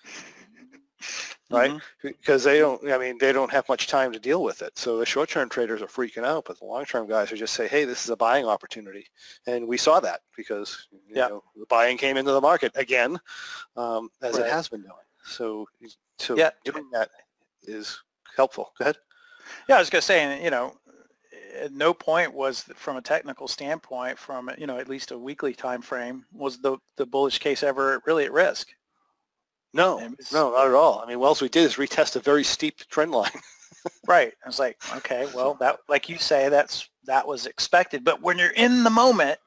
right? Mhm. Because they don't, I mean, they don't have much time to deal with it. So the short-term traders are freaking out, but the long-term guys are just say, hey, this is a buying opportunity. And we saw that because, you Yeah. know, the buying came into the market again, um, as Right. it has been doing. So, so Yeah. doing that is helpful. Go ahead. Yeah, I was going to say, and, you know, at no point was from a technical standpoint, from you know at least a weekly time frame, was the the bullish case ever really at risk. No, was- no, not at all. I mean, Wells, we did is retest a very steep trend line. Right. I was like, okay, well, that like you say, that's that was expected. But when you're in the moment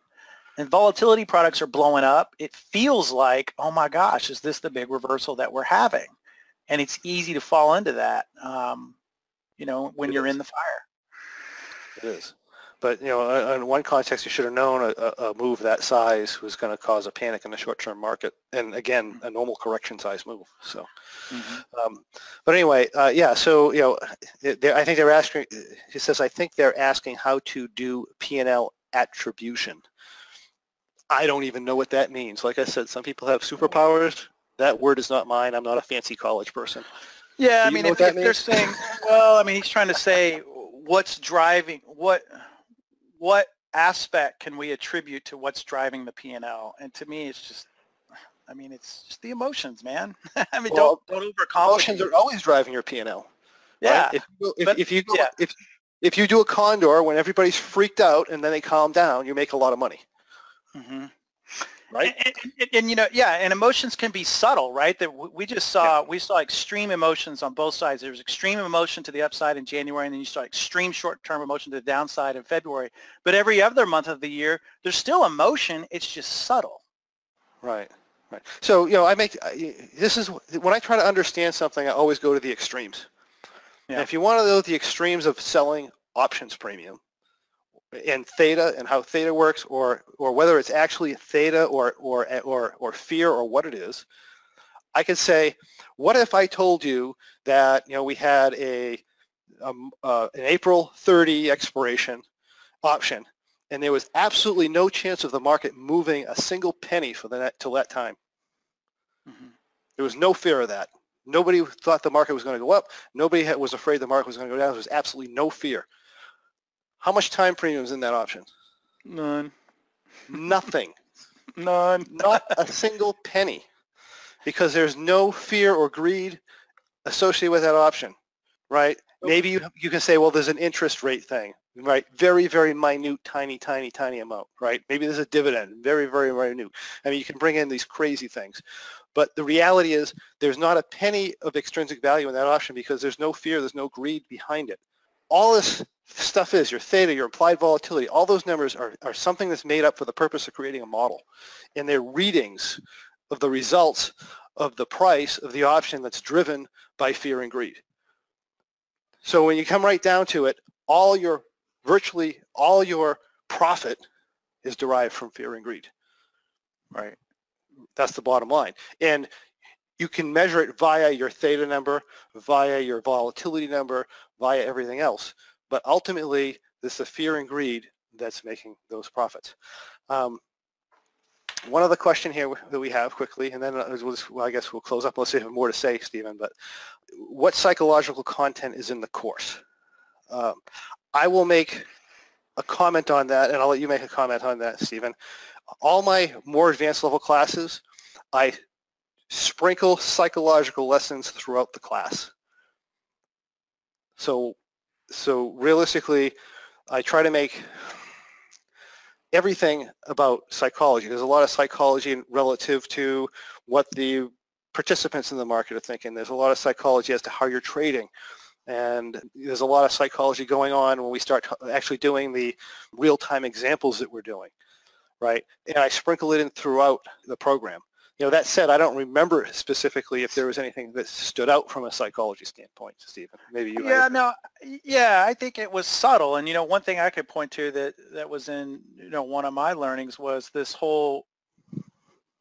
and volatility products are blowing up, it feels like, oh my gosh, is this the big reversal that we're having? And it's easy to fall into that, um, you know, when It you're is. in the fire. It is. But, you know, in one context, you should have known a, a move that size was going to cause a panic in the short-term market. And again, a normal correction size move. So, um, but anyway, uh, yeah, so, you know, I think they're asking, he says, I think they're asking how to do P&L attribution. I don't even know what that means. Like I said, some people have superpowers. That word is not mine. I'm not a fancy college person. Yeah, I mean, if, if they're saying, well, I mean, he's trying to say what's driving, what, what aspect can we attribute to what's driving the P and to me, it's just, I mean, it's just the emotions, man. I mean, Well, don't don't overcomplicate. Emotions are always driving your P&L. yeah, Right? If you, if, but- if you go, yeah. if if you do a condor when everybody's freaked out and then they calm down, you make a lot of money, hmm right? And, and, and, you know, yeah, and emotions can be subtle, right? That we just saw, we saw extreme emotions on both sides. There was extreme emotion to the upside in January, and then you saw extreme short-term emotion to the downside in February. But every other month of the year, there's still emotion. It's just subtle. Right. Right. So you know, I make this is when I try to understand something, I always go to the extremes. Yeah. if you want to know the extremes of selling options premium and theta and how theta works, or or whether it's actually theta or or or or fear or what it is, I could say, what if I told you that you know we had a um, uh, an April 30 expiration option, and there was absolutely no chance of the market moving a single penny for the net till that time. Mhm. There was no fear of that. Nobody thought the market was going to go up. Nobody had, was afraid the market was going to go down. There was absolutely no fear. How much time premium is in that option? None. Nothing. None. Not a single penny. Because there's no fear or greed associated with that option, right? Maybe you, you can say, well, there's an interest rate thing, right? Very, very minute, tiny, tiny, tiny amount, right? Maybe there's a dividend, very, very minute. I mean, you can bring in these crazy things. But the reality is there's not a penny of extrinsic value in that option because there's no fear, there's no greed behind it. All this stuff is your theta, your implied volatility, all those numbers are, are something that's made up for the purpose of creating a model. And they're readings of the results of the price of the option that's driven by fear and greed. So when you come right down to it, all your, virtually all your profit is derived from fear and greed. Right? That's the bottom line. And you can measure it via your theta number, via your volatility number, via everything else. But ultimately, is the fear and greed that's making those profits. Um, one other question here that we have quickly, and then we'll just, well, I guess we'll close up unless you have more to say, Stephen, but what psychological content is in the course? Um, I will make a comment on that, and I'll let you make a comment on that, Stephen. All my more advanced level classes, I sprinkle psychological lessons throughout the class. So, so realistically, I try to make everything about psychology. There's a lot of psychology relative to what the participants in the market are thinking. There's a lot of psychology as to how you're trading. And there's a lot of psychology going on when we start actually doing the real-time examples that we're doing, right? And I sprinkle it in throughout the program. You know, that said, I don't remember specifically if there was anything that stood out from a psychology standpoint, Stephen. Maybe you. Yeah, no, yeah, I think it was subtle. And you know, one thing I could point to that that was in you know one of my learnings was this whole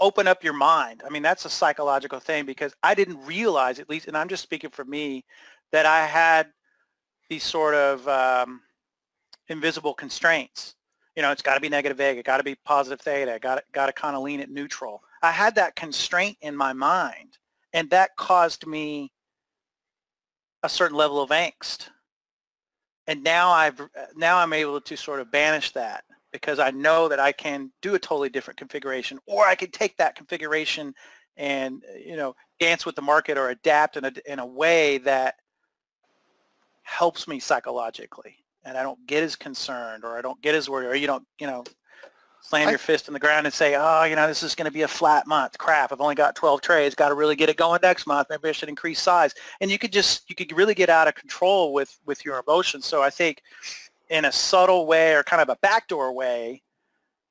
open up your mind. I mean, that's a psychological thing because I didn't realize, at least, and I'm just speaking for me, that I had these sort of um, invisible constraints. You know, it's got to be negative vega, got to be positive theta, got got to kind of lean at neutral. I had that constraint in my mind, and that caused me a certain level of angst. And now I've uh, now I'm able to sort of banish that because I know that I can do a totally different configuration, or I can take that configuration and uh, you know dance with the market or adapt in a in a way that helps me psychologically, and I don't get as concerned, or I don't get as worried, or you don't you know slam I, your fist in the ground and say, oh, you know, this is going to be a flat month. Crap, I've only got 12 trades. Got to really get it going next month. Maybe I should increase size. And you could just, you could really get out of control with, with your emotions. So I think in a subtle way or kind of a backdoor way,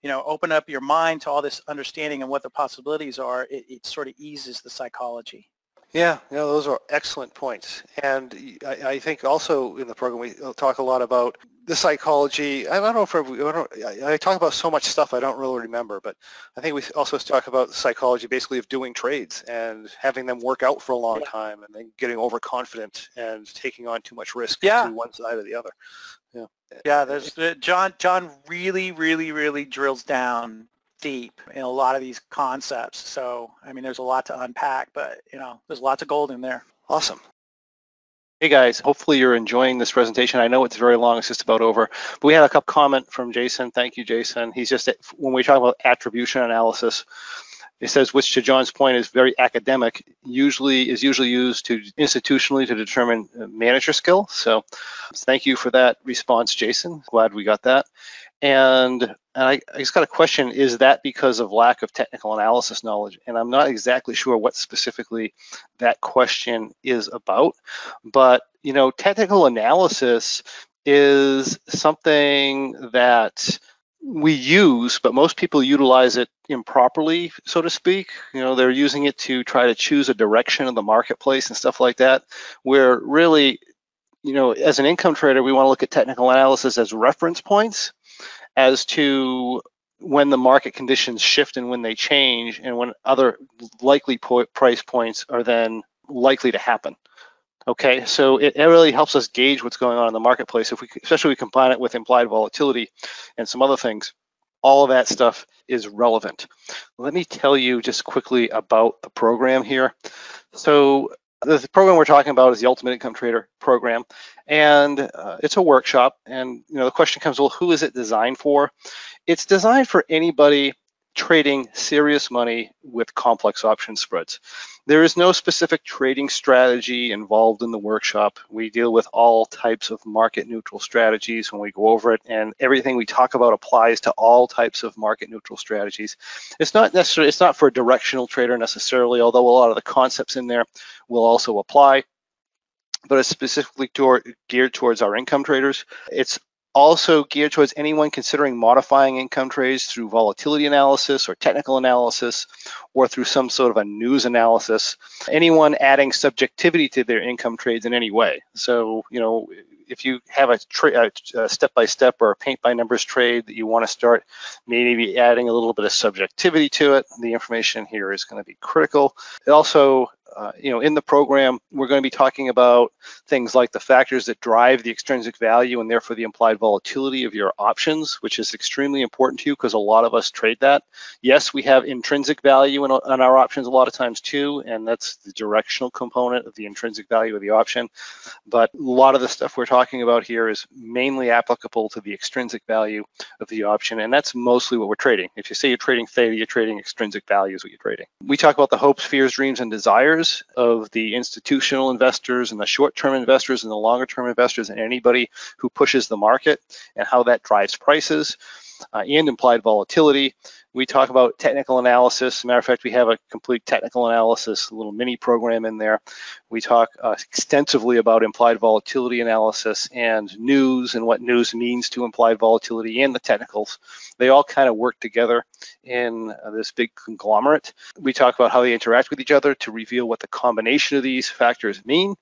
you know, open up your mind to all this understanding and what the possibilities are, it, it sort of eases the psychology. Yeah, yeah, those are excellent points. And I, I, think also in the program we talk a lot about the psychology. I don't know if I, don't, I, talk about so much stuff I don't really remember, but I think we also talk about the psychology basically of doing trades and having them work out for a long yeah. time and then getting overconfident and taking on too much risk yeah. to one side or the other. Yeah. Yeah, there's uh, John. John really, really, really drills down deep in a lot of these concepts. So, I mean, there's a lot to unpack, but you know, there's lots of gold in there. Awesome. Hey guys, hopefully you're enjoying this presentation. I know it's very long, it's just about over, but we had a couple comment from Jason. Thank you, Jason. He's just, when we talk about attribution analysis, it says, which to John's point is very academic, usually is usually used to institutionally to determine uh, manager skill. So thank you for that response, Jason. Glad we got that. And, and I, I just got a question, is that because of lack of technical analysis knowledge? And I'm not exactly sure what specifically that question is about, but you know, technical analysis is something that we use, but most people utilize it improperly, so to speak. You know, they're using it to try to choose a direction of the marketplace and stuff like that, where really, you know, as an income trader, we want to look at technical analysis as reference points as to when the market conditions shift and when they change and when other likely po price points are then likely to happen. Okay, so it, it, really helps us gauge what's going on in the marketplace. If we, especially we combine it with implied volatility and some other things, all of that stuff is relevant. Let me tell you just quickly about the program here. So the program we're talking about is the Ultimate Income Trader program, and uh, it's a workshop. And you know, the question comes, well, who is it designed for? It's designed for anybody trading serious money with complex option spreads. There is no specific trading strategy involved in the workshop. We deal with all types of market neutral strategies when we go over it, and everything we talk about applies to all types of market neutral strategies. It's not necessarily, it's not for a directional trader necessarily, although a lot of the concepts in there will also apply but it's specifically toward, geared towards our income traders. It's also geared towards anyone considering modifying income trades through volatility analysis or technical analysis or through some sort of a news analysis. Anyone adding subjectivity to their income trades in any way. So, you know, if you have a, a step-by-step or a paint-by-numbers trade that you want to start, maybe adding a little bit of subjectivity to it, the information here is going to be critical. It also uh, you know, in the program, we're going to be talking about things like the factors that drive the extrinsic value and therefore the implied volatility of your options, which is extremely important to you because a lot of us trade that. Yes, we have intrinsic value in, in our options a lot of times too, and that's the directional component of the intrinsic value of the option. But a lot of the stuff we're talking about here is mainly applicable to the extrinsic value of the option, and that's mostly what we're trading. If you say you're trading theta, you're trading extrinsic value is what you're trading. We talk about the hopes, fears, dreams, and desires of the institutional investors and the short-term investors and the longer-term investors and anybody who pushes the market and how that drives prices uh, and implied volatility. We talk about technical analysis. matter of fact, we have a complete technical analysis, a little mini program in there. We talk uh, extensively about implied volatility analysis and news and what news means to implied volatility and the technicals. They all kind of work together in uh, this big conglomerate. We talk about how they interact with each other to reveal what the combination of these factors mean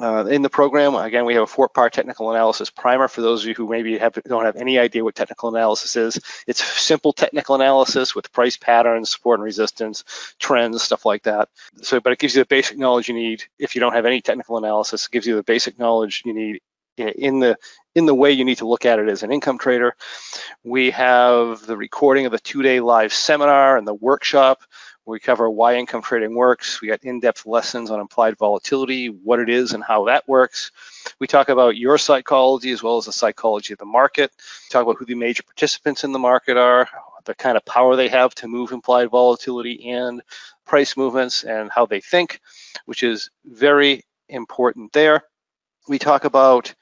uh, in the program, again, we have a four-part technical analysis primer for those of you who maybe have, don't have any idea what technical analysis is. It's simple technical analysis with price patterns, support and resistance, trends, stuff like that. So, but it gives you the basic knowledge you need if you don't have any technical analysis. It gives you the basic knowledge you need in the in the way you need to look at it as an income trader. We have the recording of the two-day live seminar and the workshop we cover why income trading works. We got in-depth lessons on implied volatility, what it is and how that works. We talk about your psychology as well as the psychology of the market. We talk about who the major participants in the market are, the kind of power they have to move implied volatility and price movements and how they think, which is very important there. We talk about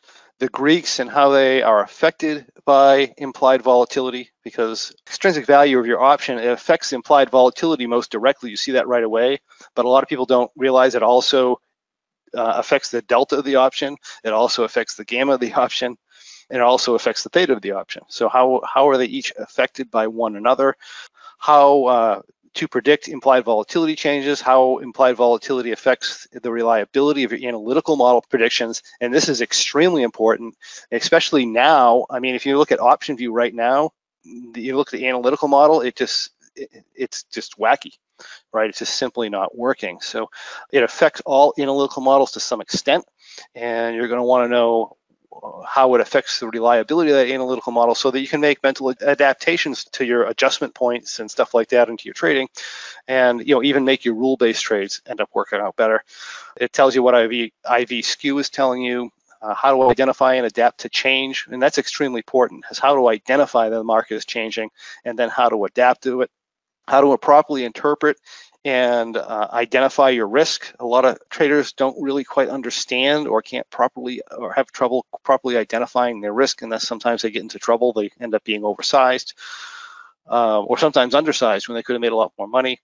the Greeks and how they are affected by implied volatility because extrinsic value of your option it affects implied volatility most directly. You see that right away, but a lot of people don't realize it also uh, affects the delta of the option. It also affects the gamma of the option. And it also affects the theta of the option. So how, how are they each affected by one another? How uh, to predict implied volatility changes, how implied volatility affects the reliability of your analytical model predictions. And this is extremely important, especially now. I mean, if you look at OptionVue right now, you look at the analytical model, it just it, it's just wacky, right? It's just simply not working. So it affects all analytical models to some extent, and you're going to want to know how it affects the reliability of that analytical model so that you can make mental adaptations to your adjustment points and stuff like that into your trading. And you know even make your rule-based trades end up working out better. It tells you what IV, IV skew is telling you uh, how to identify and adapt to change? And that's extremely important is how to identify that the market is changing? And then how to adapt to it? How to properly interpret and uh, identify your risk. A lot of traders don't really quite understand or can't properly or have trouble properly identifying their risk, and thus sometimes they get into trouble. They end up being oversized. Uh, or sometimes undersized when they could have made a lot more money.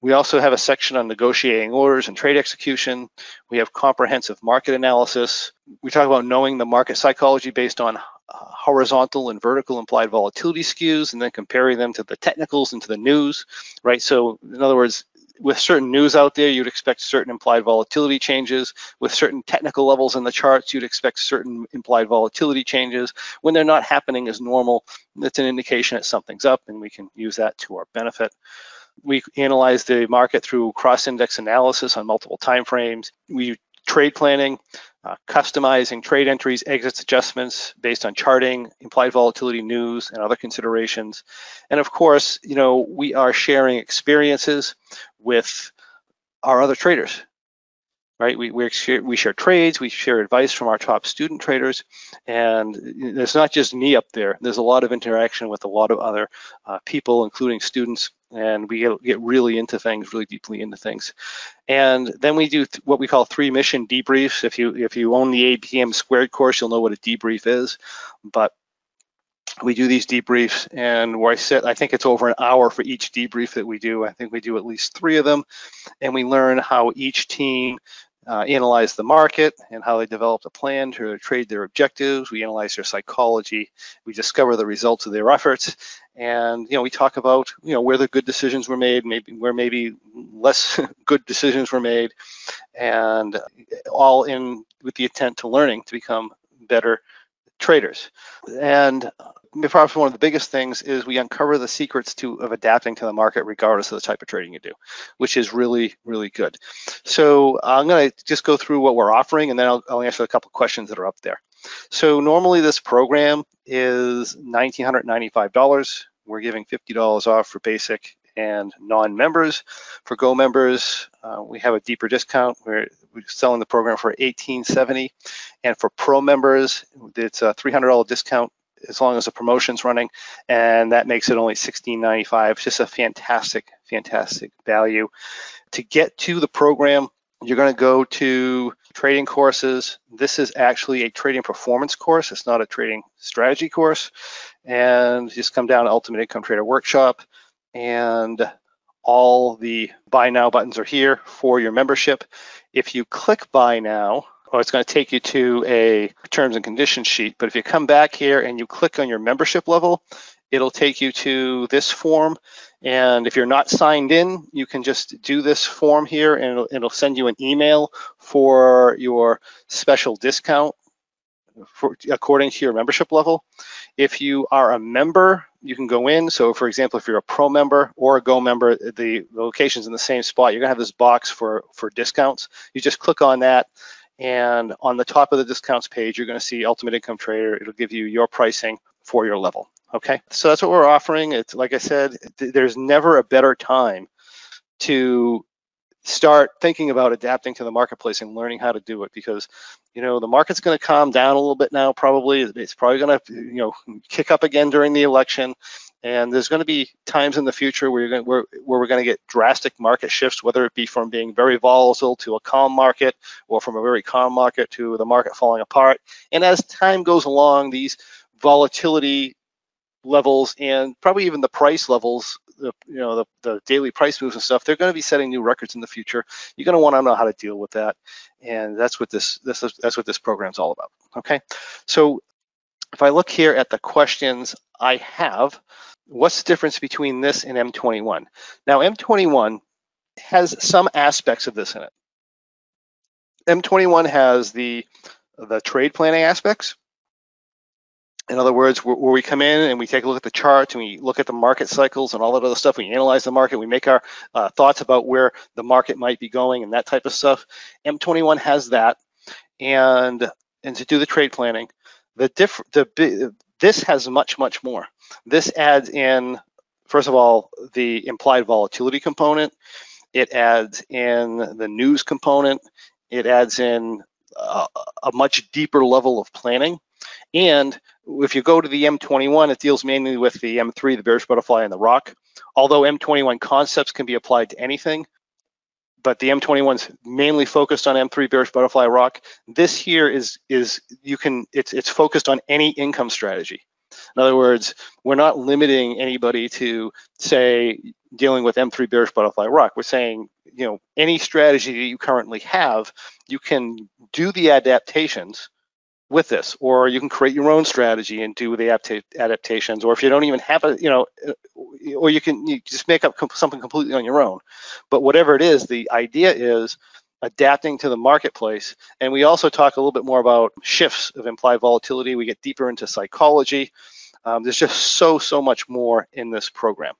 We also have a section on negotiating orders and trade execution. We have comprehensive market analysis. We talk about knowing the market psychology based on uh, horizontal and vertical implied volatility skews and then comparing them to the technicals and to the news, right? So in other words, with certain news out there, you'd expect certain implied volatility changes. With certain technical levels in the charts, you'd expect certain implied volatility changes. When they're not happening as normal, that's an indication that something's up, and we can use that to our benefit. We analyze the market through cross-index analysis on multiple timeframes. We trade planning, uh, customizing trade entries, exits, adjustments based on charting, implied volatility news, and other considerations. And of course, you know, we are sharing experiences with our other traders. Right? We, we, share, we share trades, we share advice from our top student traders, and it's not just me up there. There's a lot of interaction with a lot of other uh, people, including students, and we get, get really into things, really deeply into things. And then we do th what we call three mission debriefs. If you if you own the APM squared course, you'll know what a debrief is, but we do these debriefs and where I sit, I think it's over an hour for each debrief that we do. I think we do at least three of them and we learn how each team uh, analyze the market and how they developed a plan to trade their objectives. We analyze their psychology. We discover the results of their efforts, and you know we talk about you know where the good decisions were made, maybe where maybe less good decisions were made, and all in with the intent to learning to become better traders. And probably one of the biggest things is we uncover the secrets to of adapting to the market regardless of the type of trading you do, which is really, really good. So I'm going to just go through what we're offering and then I'll, I'll answer a couple questions that are up there. So normally this program is $1,995. We're giving $50 off for basic and non-members. For Go members, uh, we have a deeper discount. We're, we're selling the program for 1870 and for Pro members, it's a $300 discount as long as the promotion's running, and that makes it only $16.95. It's just a fantastic, fantastic value. To get to the program, you're going to go to trading courses. This is actually a trading performance course. It's not a trading strategy course. And just come down to Ultimate Income Trader Workshop, and all the buy now buttons are here for your membership. If you click buy now, oh, it's going to take you to a terms and conditions sheet. But if you come back here and you click on your membership level, it'll take you to this form. And if you're not signed in, you can just do this form here and it'll, it'll send you an email for your special discount for, according to your membership level. If you are a member, you can go in. So for example, if you're a pro member or a go member, the location's in the same spot. You're gonna have this box for, for discounts. You just click on that and on the top of the discounts page, you're going to see Ultimate Income Trader. It'll give you your pricing for your level. Okay, so that's what we're offering. It's like I said, th there's never a better time to start thinking about adapting to the marketplace and learning how to do it because you know the market's going to calm down a little bit now probably it's probably going to you know kick up again during the election and there's going to be times in the future where, going, where, where we're going to get drastic market shifts, whether it be from being very volatile to a calm market or from a very calm market to the market falling apart. And as time goes along, these volatility levels and probably even the price levels, the, you know, the, the daily price moves and stuff, they're going to be setting new records in the future. You're going to want to know how to deal with that. And that's what this, this is, that's what this program is all about. Okay. So if I look here at the questions I have, what's the difference between this and M21? Now, M21 has some aspects of this in it. M21 has the, the trade planning aspects. In other words, where, we come in and we take a look at the charts and we look at the market cycles and all that other stuff. We analyze the market. We make our uh, thoughts about where the market might be going and that type of stuff. M21 has that, and and to do the trade planning. The diff the this has much much more. This adds in, first of all, the implied volatility component. It adds in the news component. It adds in a, a much deeper level of planning. And if you go to the M21, it deals mainly with the M3, the bearish butterfly, and the rock. Although M21 concepts can be applied to anything, but the M21 is mainly focused on M3 bearish butterfly rock. This here is is you can it's it's focused on any income strategy. In other words, we're not limiting anybody to say dealing with M3 bearish butterfly rock. We're saying, you know, any strategy that you currently have, you can do the adaptations with this, or you can create your own strategy and do the adaptations, or if you don't even have a, you know, uh, or you can you just make up something completely on your own. But whatever it is, the idea is adapting to the marketplace. And we also talk a little bit more about shifts of implied volatility. We get deeper into psychology. Um, there's just so, so much more in this program.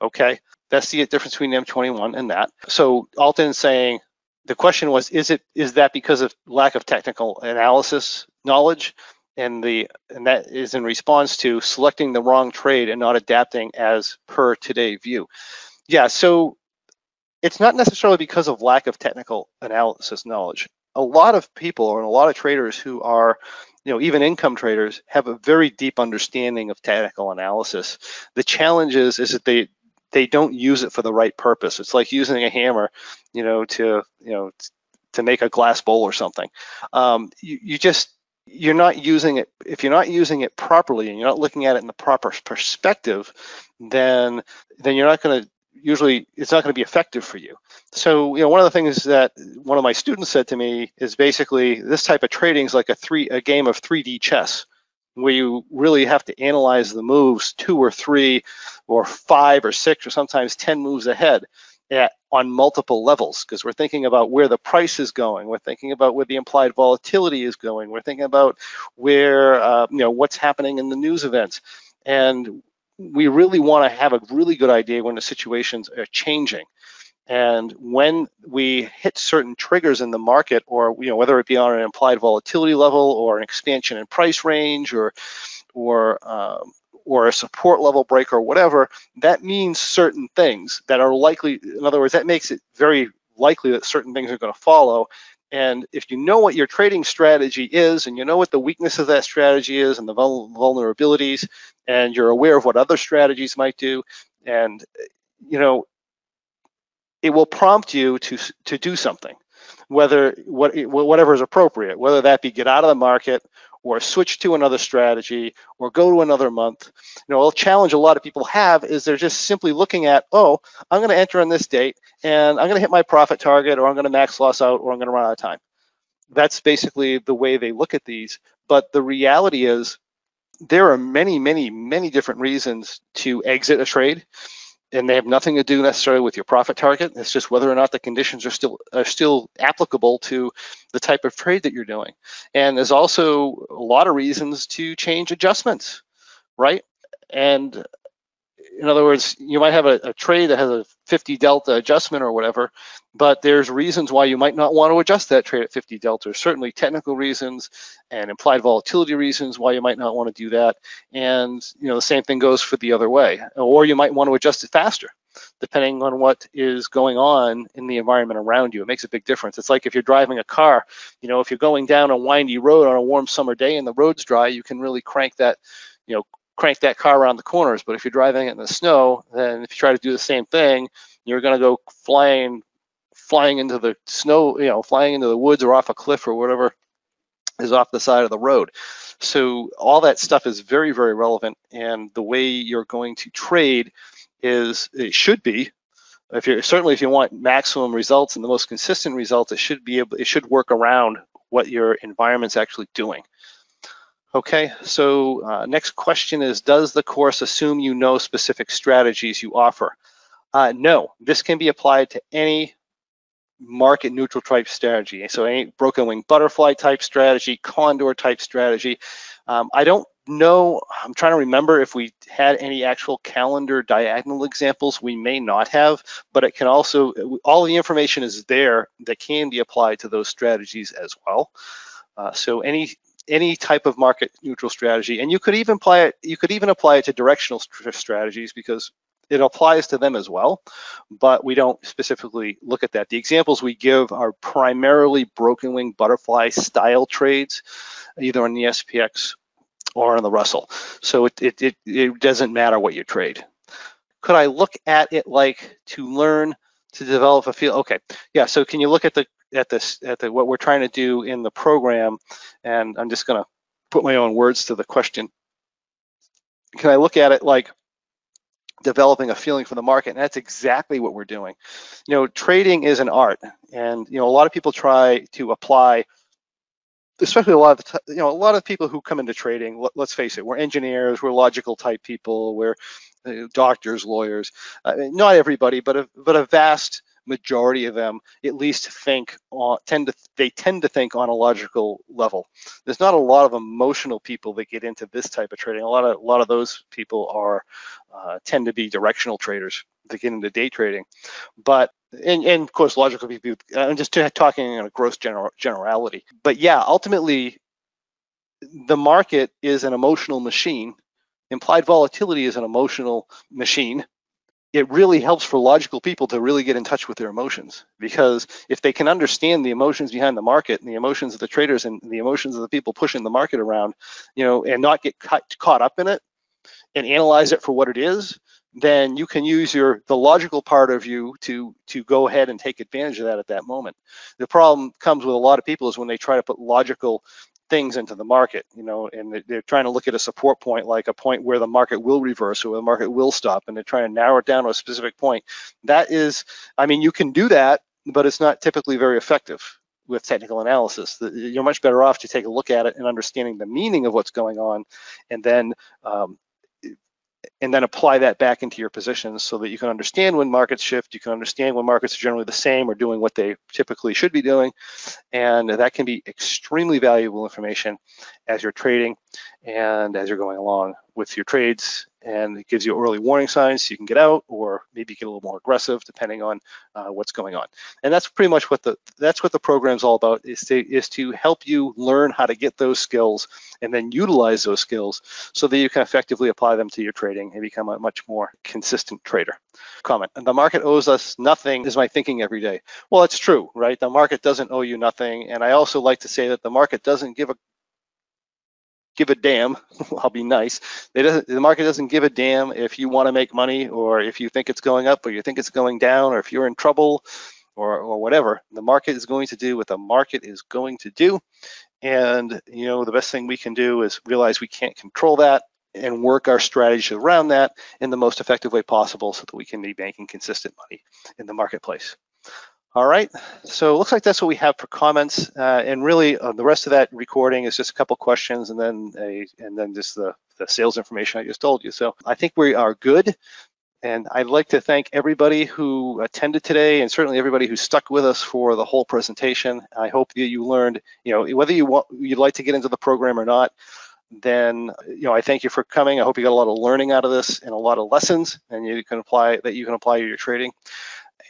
Okay, that's the difference between M21 and that. So Alton saying, the question was, is it is that because of lack of technical analysis knowledge? And the and that is in response to selecting the wrong trade and not adapting as per today view. Yeah, so it's not necessarily because of lack of technical analysis knowledge. A lot of people and a lot of traders who are, you know, even income traders have a very deep understanding of technical analysis. The challenge is, is that they they don't use it for the right purpose. It's like using a hammer, you know, to you know to make a glass bowl or something. Um, you, you just you're not using it if you're not using it properly and you're not looking at it in the proper perspective then then you're not going to usually it's not going to be effective for you so you know one of the things that one of my students said to me is basically this type of trading is like a three a game of 3d chess where you really have to analyze the moves two or three or five or six or sometimes 10 moves ahead at, on multiple levels because we're thinking about where the price is going. We're thinking about where the implied volatility is going. We're thinking about where, uh, you know, what's happening in the news events. And we really want to have a really good idea when the situations are changing. And when we hit certain triggers in the market, or you know, whether it be on an implied volatility level or an expansion in price range, or or um, or a support level break or whatever, that means certain things that are likely, in other words, that makes it very likely that certain things are going to follow. And if you know what your trading strategy is and you know what the weakness of that strategy is and the vulnerabilities, and you're aware of what other strategies might do, and you know, it will prompt you to to do something, whether what whatever is appropriate, whether that be get out of the market or switch to another strategy or go to another month. You know, a challenge a lot of people have is they're just simply looking at, oh, I'm going to enter on this date and I'm going to hit my profit target or I'm going to max loss out or I'm going to run out of time. That's basically the way they look at these. But the reality is there are many, many, many different reasons to exit a trade and they have nothing to do necessarily with your profit target. It's just whether or not the conditions are still are still applicable to the type of trade that you're doing. And there's also a lot of reasons to change adjustments, right? And in other words, you might have a, a, trade that has a 50 delta adjustment or whatever, but there's reasons why you might not want to adjust that trade at 50 delta. Certainly technical reasons and implied volatility reasons why you might not want to do that. And you know the same thing goes for the other way. Or you might want to adjust it faster, depending on what is going on in the environment around you. It makes a big difference. It's like if you're driving a car, you know, if you're going down a windy road on a warm summer day and the road's dry, you can really crank that you know, crank that car around the corners. But if you're driving it in the snow, then if you try to do the same thing, you're going to go flying, flying into the snow, you know, flying into the woods or off a cliff or whatever is off the side of the road. So all that stuff is very, very relevant. And the way you're going to trade is it should be if you're certainly if you want maximum results and the most consistent results, it should be able it should work around what your environment's actually doing. Okay, so uh, next question is, does the course assume you know specific strategies you offer? Uh, no, this can be applied to any market neutral type strategy. So any broken wing butterfly type strategy, condor type strategy. Um, I don't know, I'm trying to remember if we had any actual calendar diagonal examples. We may not have, but it can also, all the information is there that can be applied to those strategies as well. Uh, so any any type of market neutral strategy, and you could even apply it. You could even apply it to directional strategies because it applies to them as well, but we don't specifically look at that. The examples we give are primarily broken wing butterfly style trades, either on the SPX or on the Russell. So it, it, it, it doesn't matter what you trade. Could I look at it like to learn to develop a feel? Okay, yeah, so can you look at the at this at the what we're trying to do in the program and i'm just going to put my own words to the question. Can i look at it like developing a feeling for the market? And that's exactly what we're doing. You know trading is an art and you know a lot of people try to apply especially a lot of you know a lot of people who come into trading let's face it we're engineers we're logical type people we're uh, doctors lawyers uh, not everybody but a but a vast majority of them at least think on, tend to they tend to think on a logical level. There's not a lot of emotional people that get into this type of trading. A lot of a lot of those people are uh, tend to be directional traders that get into day trading. But and, and of course logical people. I'm just talking in a gross general, generality. But yeah, ultimately the market is an emotional machine. Implied volatility is an emotional machine it really helps for logical people to really get in touch with their emotions because if they can understand the emotions behind the market and the emotions of the traders and the emotions of the people pushing the market around, you know, and not get caught, up in it and analyze it for what it is, then you can use your the logical part of you to to go ahead and take advantage of that at that moment. The problem comes with a lot of people is when they try to put logical things into the market, you know, and they're trying to look at a support point like a point where the market will reverse or where the market will stop, and they're trying to narrow it down to a specific point. That is, I mean, you can do that, but it's not typically very effective with technical analysis. You're much better off to take a look at it and understanding the meaning of what's going on, and then um, and then apply that back into your positions so that you can understand when markets shift, you can understand when markets are generally the same or doing what they typically should be doing. And that can be extremely valuable information as you're trading and as you're going along with your trades and it gives you early warning signs so you can get out or maybe get a little more aggressive depending on uh, what's going on. And that's pretty much what the that's what the program's all about is to is to help you learn how to get those skills and then utilize those skills so that you can effectively apply them to your trading and become a much more consistent trader. Comment, the market owes us nothing is my thinking every day. Well, it's true, right? The market doesn't owe you nothing. And I also like to say that the market doesn't give a give a damn. I'll be nice. the market doesn't give a damn if you want to make money or if you think it's going up or you think it's going down or if you're in trouble or, or whatever. The market is going to do what the market is going to do. And, you know, the best thing we can do is realize we can't control that and work our strategy around that in the most effective way possible so that we can be making consistent money in the marketplace. All right, so it looks like that's what we have for comments, uh, and really uh, the rest of that recording is just a couple questions, and then a and then just the the sales information I just told you. So I think we are good, and I'd like to thank everybody who attended today, and certainly everybody who stuck with us for the whole presentation. I hope that you learned, you know, whether you want you'd like to get into the program or not. Then, you know, I thank you for coming. I hope you got a lot of learning out of this and a lot of lessons, and you can apply that you can apply to your trading.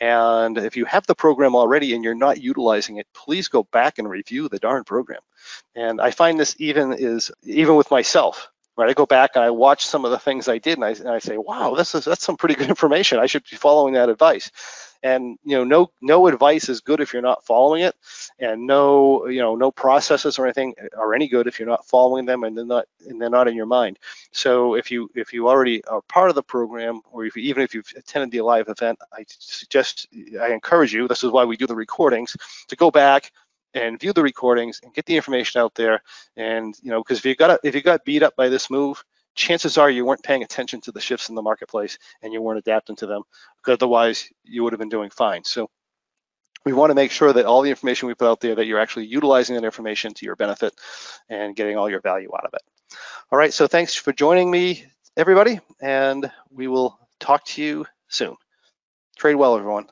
And if you have the program already and you're not utilizing it, please go back and review the darn program. And I find this even is even with myself, right? I go back and I watch some of the things I did and I, and I say, wow, this is that's some pretty good information. I should be following that advice and you know no no advice is good if you're not following it and no you know no processes or anything are any good if you're not following them and they're not and they're not in your mind so if you if you already are part of the program or if you, even if you've attended the live event i suggest i encourage you this is why we do the recordings to go back and view the recordings and get the information out there and you know because if you got if you got beat up by this move chances are you weren't paying attention to the shifts in the marketplace and you weren't adapting to them. Because Otherwise, you would have been doing fine. So we want to make sure that all the information we put out there that you're actually utilizing that information to your benefit and getting all your value out of it. All right, so thanks for joining me, everybody, and we will talk to you soon. Trade well, everyone.